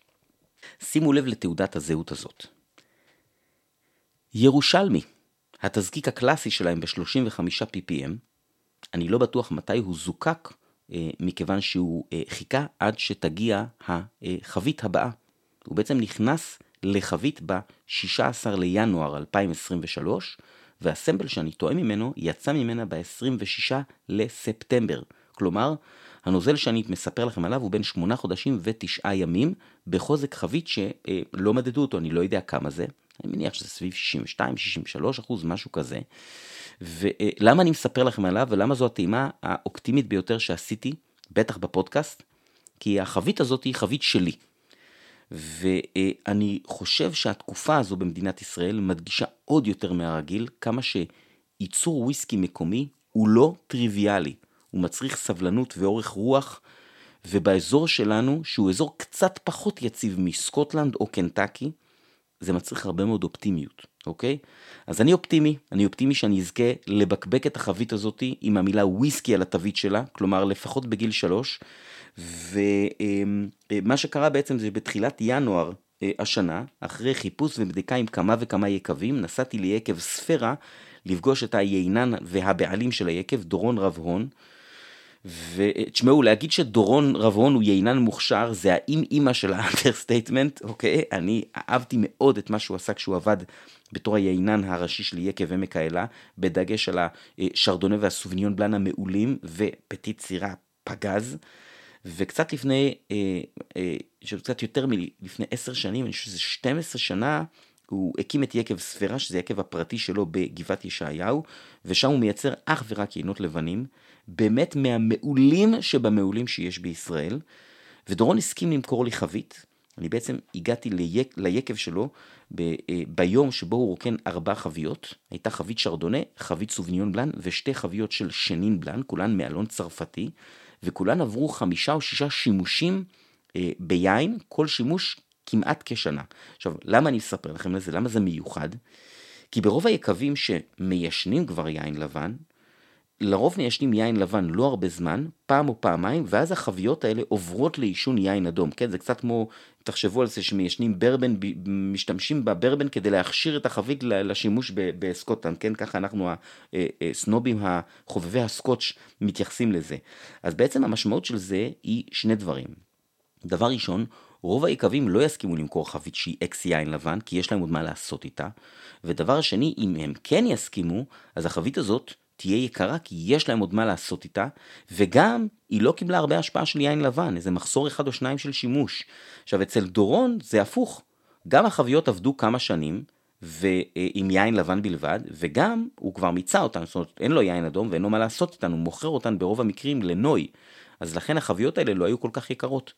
שימו לב לתעודת הזהות הזאת. ירושלמי, התזקיק הקלאסי שלהם ב-35 ppm, אני לא בטוח מתי הוא זוקק, אה, מכיוון שהוא אה, חיכה עד שתגיע החבית הבאה. הוא בעצם נכנס לחבית ב-16 לינואר 2023, והסמבל שאני טועה ממנו יצא ממנה ב-26 לספטמבר. כלומר, הנוזל שאני מספר לכם עליו הוא בין 8 חודשים ו-9 ימים, בחוזק חבית שלא מדדו אותו, אני לא יודע כמה זה. אני מניח שזה סביב 62-63 אחוז, משהו כזה. ולמה אני מספר לכם עליו ולמה זו הטעימה האופטימית ביותר שעשיתי, בטח בפודקאסט? כי החבית הזאת היא חבית שלי. ואני חושב שהתקופה הזו במדינת ישראל מדגישה עוד יותר מהרגיל כמה שייצור וויסקי מקומי הוא לא טריוויאלי, הוא מצריך סבלנות ואורך רוח, ובאזור שלנו, שהוא אזור קצת פחות יציב מסקוטלנד או קנטקי, זה מצריך הרבה מאוד אופטימיות, אוקיי? אז אני אופטימי, אני אופטימי שאני אזכה לבקבק את החבית הזאת עם המילה וויסקי על התווית שלה, כלומר לפחות בגיל שלוש, ומה שקרה בעצם זה בתחילת ינואר אה, השנה, אחרי חיפוש ובדיקה עם כמה וכמה יקבים, נסעתי ליקב ספירה לפגוש את היינן והבעלים של היקב, דורון רב הון. ותשמעו, להגיד שדורון רב הון הוא יינן מוכשר, זה האם אימא של ה understatement, אוקיי? אני אהבתי מאוד את מה שהוא עשה כשהוא עבד בתור היינן הראשי של יקב עמק האלה, בדגש על השרדונה והסוביניון בלאן המעולים, ופטית סירה פגז. וקצת לפני, אה, אה, קצת יותר מלפני עשר שנים, אני חושב שזה 12 שנה, הוא הקים את יקב ספירה, שזה יקב הפרטי שלו בגבעת ישעיהו, ושם הוא מייצר אך ורק יינות לבנים, באמת מהמעולים שבמעולים שיש בישראל, ודורון הסכים למכור לי חבית. אני בעצם הגעתי ליק, ליקב שלו ב, אה, ביום שבו הוא רוקן ארבע חביות, הייתה חבית שרדונה, חבית סוביניון בלן ושתי חביות של שנין בלן, כולן מאלון צרפתי, וכולן עברו חמישה או שישה שימושים אה, ביין, כל שימוש כמעט כשנה. עכשיו, למה אני אספר לכם על זה? למה זה מיוחד? כי ברוב היקבים שמיישנים כבר יין לבן, לרוב מיישנים יין לבן לא הרבה זמן, פעם או פעמיים, ואז החביות האלה עוברות לעישון יין אדום, כן? זה קצת כמו, תחשבו על זה שמיישנים ברבן, משתמשים בברבן כדי להכשיר את החבית לשימוש בסקוטלנד, כן? ככה אנחנו הסנובים, חובבי הסקוטש, מתייחסים לזה. אז בעצם המשמעות של זה היא שני דברים. דבר ראשון, רוב היקבים לא יסכימו למכור חבית שהיא אקס יין לבן, כי יש להם עוד מה לעשות איתה. ודבר שני, אם הם כן יסכימו, אז החבית הזאת תהיה יקרה כי יש להם עוד מה לעשות איתה, וגם היא לא קיבלה הרבה השפעה של יין לבן, איזה מחסור אחד או שניים של שימוש. עכשיו אצל דורון זה הפוך, גם החביות עבדו כמה שנים, ועם יין לבן בלבד, וגם הוא כבר מיצה אותן, זאת אומרת אין לו יין אדום ואין לו מה לעשות איתן, הוא מוכר אותן ברוב המקרים לנוי, אז לכן החביות האלה לא היו כל כך יקרות.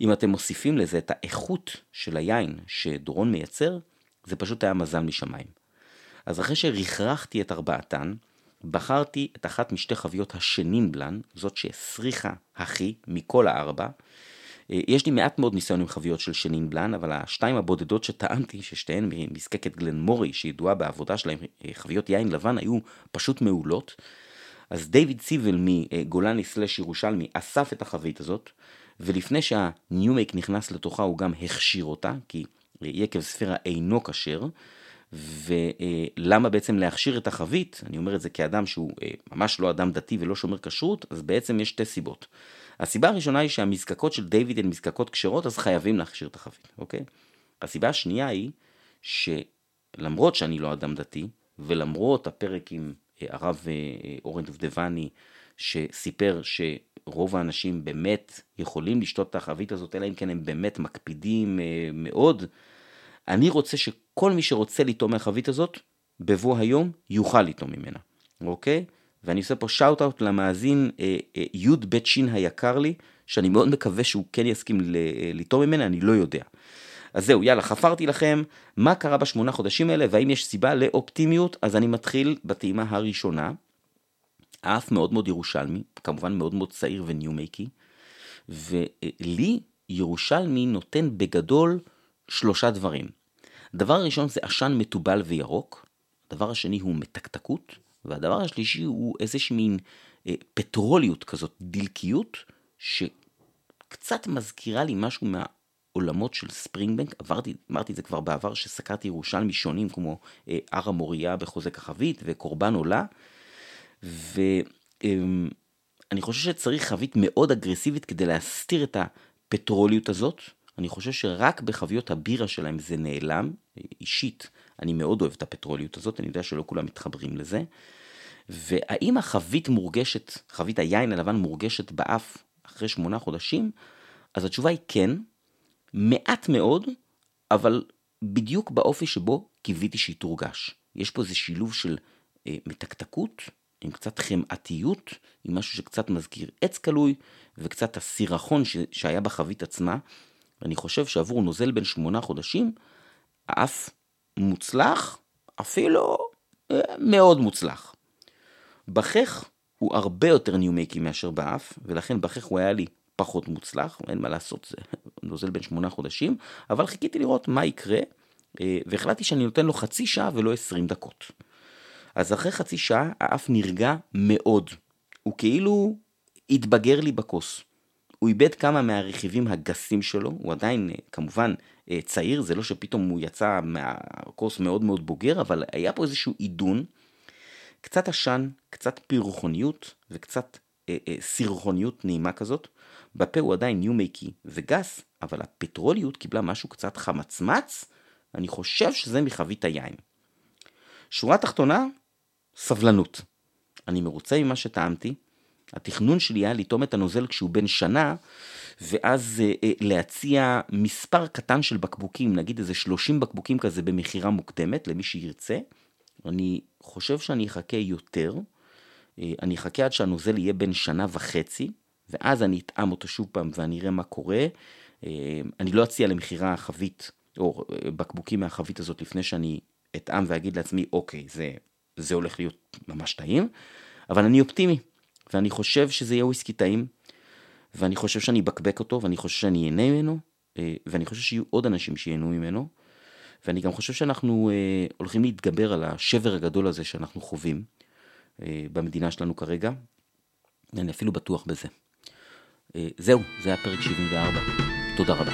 אם אתם מוסיפים לזה את האיכות של היין שדורון מייצר, זה פשוט היה מזל משמיים. אז אחרי שרכרחתי את ארבעתן, בחרתי את אחת משתי חביות השנין בלן, זאת שהסריחה הכי מכל הארבע. אה, יש לי מעט מאוד ניסיון עם חביות של שנין בלן, אבל השתיים הבודדות שטענתי, ששתיהן מזקקת גלן מורי, שידועה בעבודה שלהם, אה, חביות יין לבן, היו פשוט מעולות. אז דיוויד סיבל מגולני סלש ירושלמי אסף את החבית הזאת, ולפני שהניומייק נכנס לתוכה הוא גם הכשיר אותה, כי יקב ספירה אינו כשר, ולמה בעצם להכשיר את החבית, אני אומר את זה כאדם שהוא אה, ממש לא אדם דתי ולא שומר כשרות, אז בעצם יש שתי סיבות. הסיבה הראשונה היא שהמזקקות של דיוויד הן מזקקות כשרות, אז חייבים להכשיר את החבית, אוקיי? הסיבה השנייה היא שלמרות שאני לא אדם דתי, ולמרות הפרק עם אה, הרב אה, אורן דובדבני, שסיפר שרוב האנשים באמת יכולים לשתות את החבית הזאת, אלא אם כן הם באמת מקפידים מאוד, אני רוצה שכל מי שרוצה לטעום מהחבית הזאת, בבוא היום יוכל לטעום ממנה, אוקיי? ואני עושה פה שאוט אאוט למאזין אה, אה, י' ב' ש' היקר לי, שאני מאוד מקווה שהוא כן יסכים אה, לטעום ממנה, אני לא יודע. אז זהו, יאללה, חפרתי לכם מה קרה בשמונה חודשים האלה, והאם יש סיבה לאופטימיות, אז אני מתחיל בטעימה הראשונה. אף מאוד מאוד ירושלמי, כמובן מאוד מאוד צעיר וניומייקי, ולי ירושלמי נותן בגדול שלושה דברים. דבר ראשון זה עשן מתובל וירוק, הדבר השני הוא מתקתקות, והדבר השלישי הוא איזושהי מין אה, פטרוליות כזאת, דלקיות, שקצת מזכירה לי משהו מהעולמות של ספרינגבנק, עברתי, אמרתי את זה כבר בעבר, שסקרתי ירושלמי שונים כמו אה, הר המוריה בחוזק החבית וקורבן עולה, ואני אה, חושב שצריך חבית מאוד אגרסיבית כדי להסתיר את הפטרוליות הזאת, אני חושב שרק בחביות הבירה שלהם זה נעלם, אישית, אני מאוד אוהב את הפטרוליות הזאת, אני יודע שלא כולם מתחברים לזה. והאם החבית מורגשת, חבית היין הלבן מורגשת באף אחרי שמונה חודשים? אז התשובה היא כן, מעט מאוד, אבל בדיוק באופי שבו קיוויתי שהיא תורגש. יש פה איזה שילוב של אה, מתקתקות, עם קצת חמאתיות, עם משהו שקצת מזכיר עץ קלוי, וקצת הסירחון ש... שהיה בחבית עצמה. ואני חושב שעבור נוזל בן שמונה חודשים, האף מוצלח, אפילו אה, מאוד מוצלח. בכך הוא הרבה יותר ניומייקי מאשר באף, ולכן בכך הוא היה לי פחות מוצלח, אין מה לעשות, זה נוזל בן שמונה חודשים, אבל חיכיתי לראות מה יקרה, אה, והחלטתי שאני נותן לו חצי שעה ולא עשרים דקות. אז אחרי חצי שעה האף נרגע מאוד, הוא כאילו התבגר לי בכוס. הוא איבד כמה מהרכיבים הגסים שלו, הוא עדיין אה, כמובן אה, צעיר, זה לא שפתאום הוא יצא מהקורס מאוד מאוד בוגר, אבל היה פה איזשהו עידון, קצת עשן, קצת פירוחוניות וקצת אה, אה, סירחוניות נעימה כזאת. בפה הוא עדיין ניומייקי וגס, אבל הפטרוליות קיבלה משהו קצת חמצמץ, אני חושב שזה מחבית היין. שורה תחתונה, סבלנות. אני מרוצה ממה שטעמתי, התכנון שלי היה לטעום את הנוזל כשהוא בן שנה, ואז אה, אה, להציע מספר קטן של בקבוקים, נגיד איזה 30 בקבוקים כזה במכירה מוקדמת, למי שירצה. אני חושב שאני אחכה יותר, אה, אני אחכה עד שהנוזל יהיה בן שנה וחצי, ואז אני אטעם אותו שוב פעם ואני אראה מה קורה. אה, אני לא אציע למכירה חבית, או אה, בקבוקים מהחבית הזאת לפני שאני אטעם ואגיד לעצמי, אוקיי, זה, זה הולך להיות ממש טעים, אבל אני אופטימי. ואני חושב שזה יהיה וויסקי טעים, ואני חושב שאני אבקבק אותו, ואני חושב שאני אהנה ממנו, אה, ואני חושב שיהיו עוד אנשים שייהנו ממנו, ואני גם חושב שאנחנו אה, הולכים להתגבר על השבר הגדול הזה שאנחנו חווים, במדינה שלנו כרגע. אני אפילו בטוח בזה. זהו, זה היה פרק 74. תודה רבה.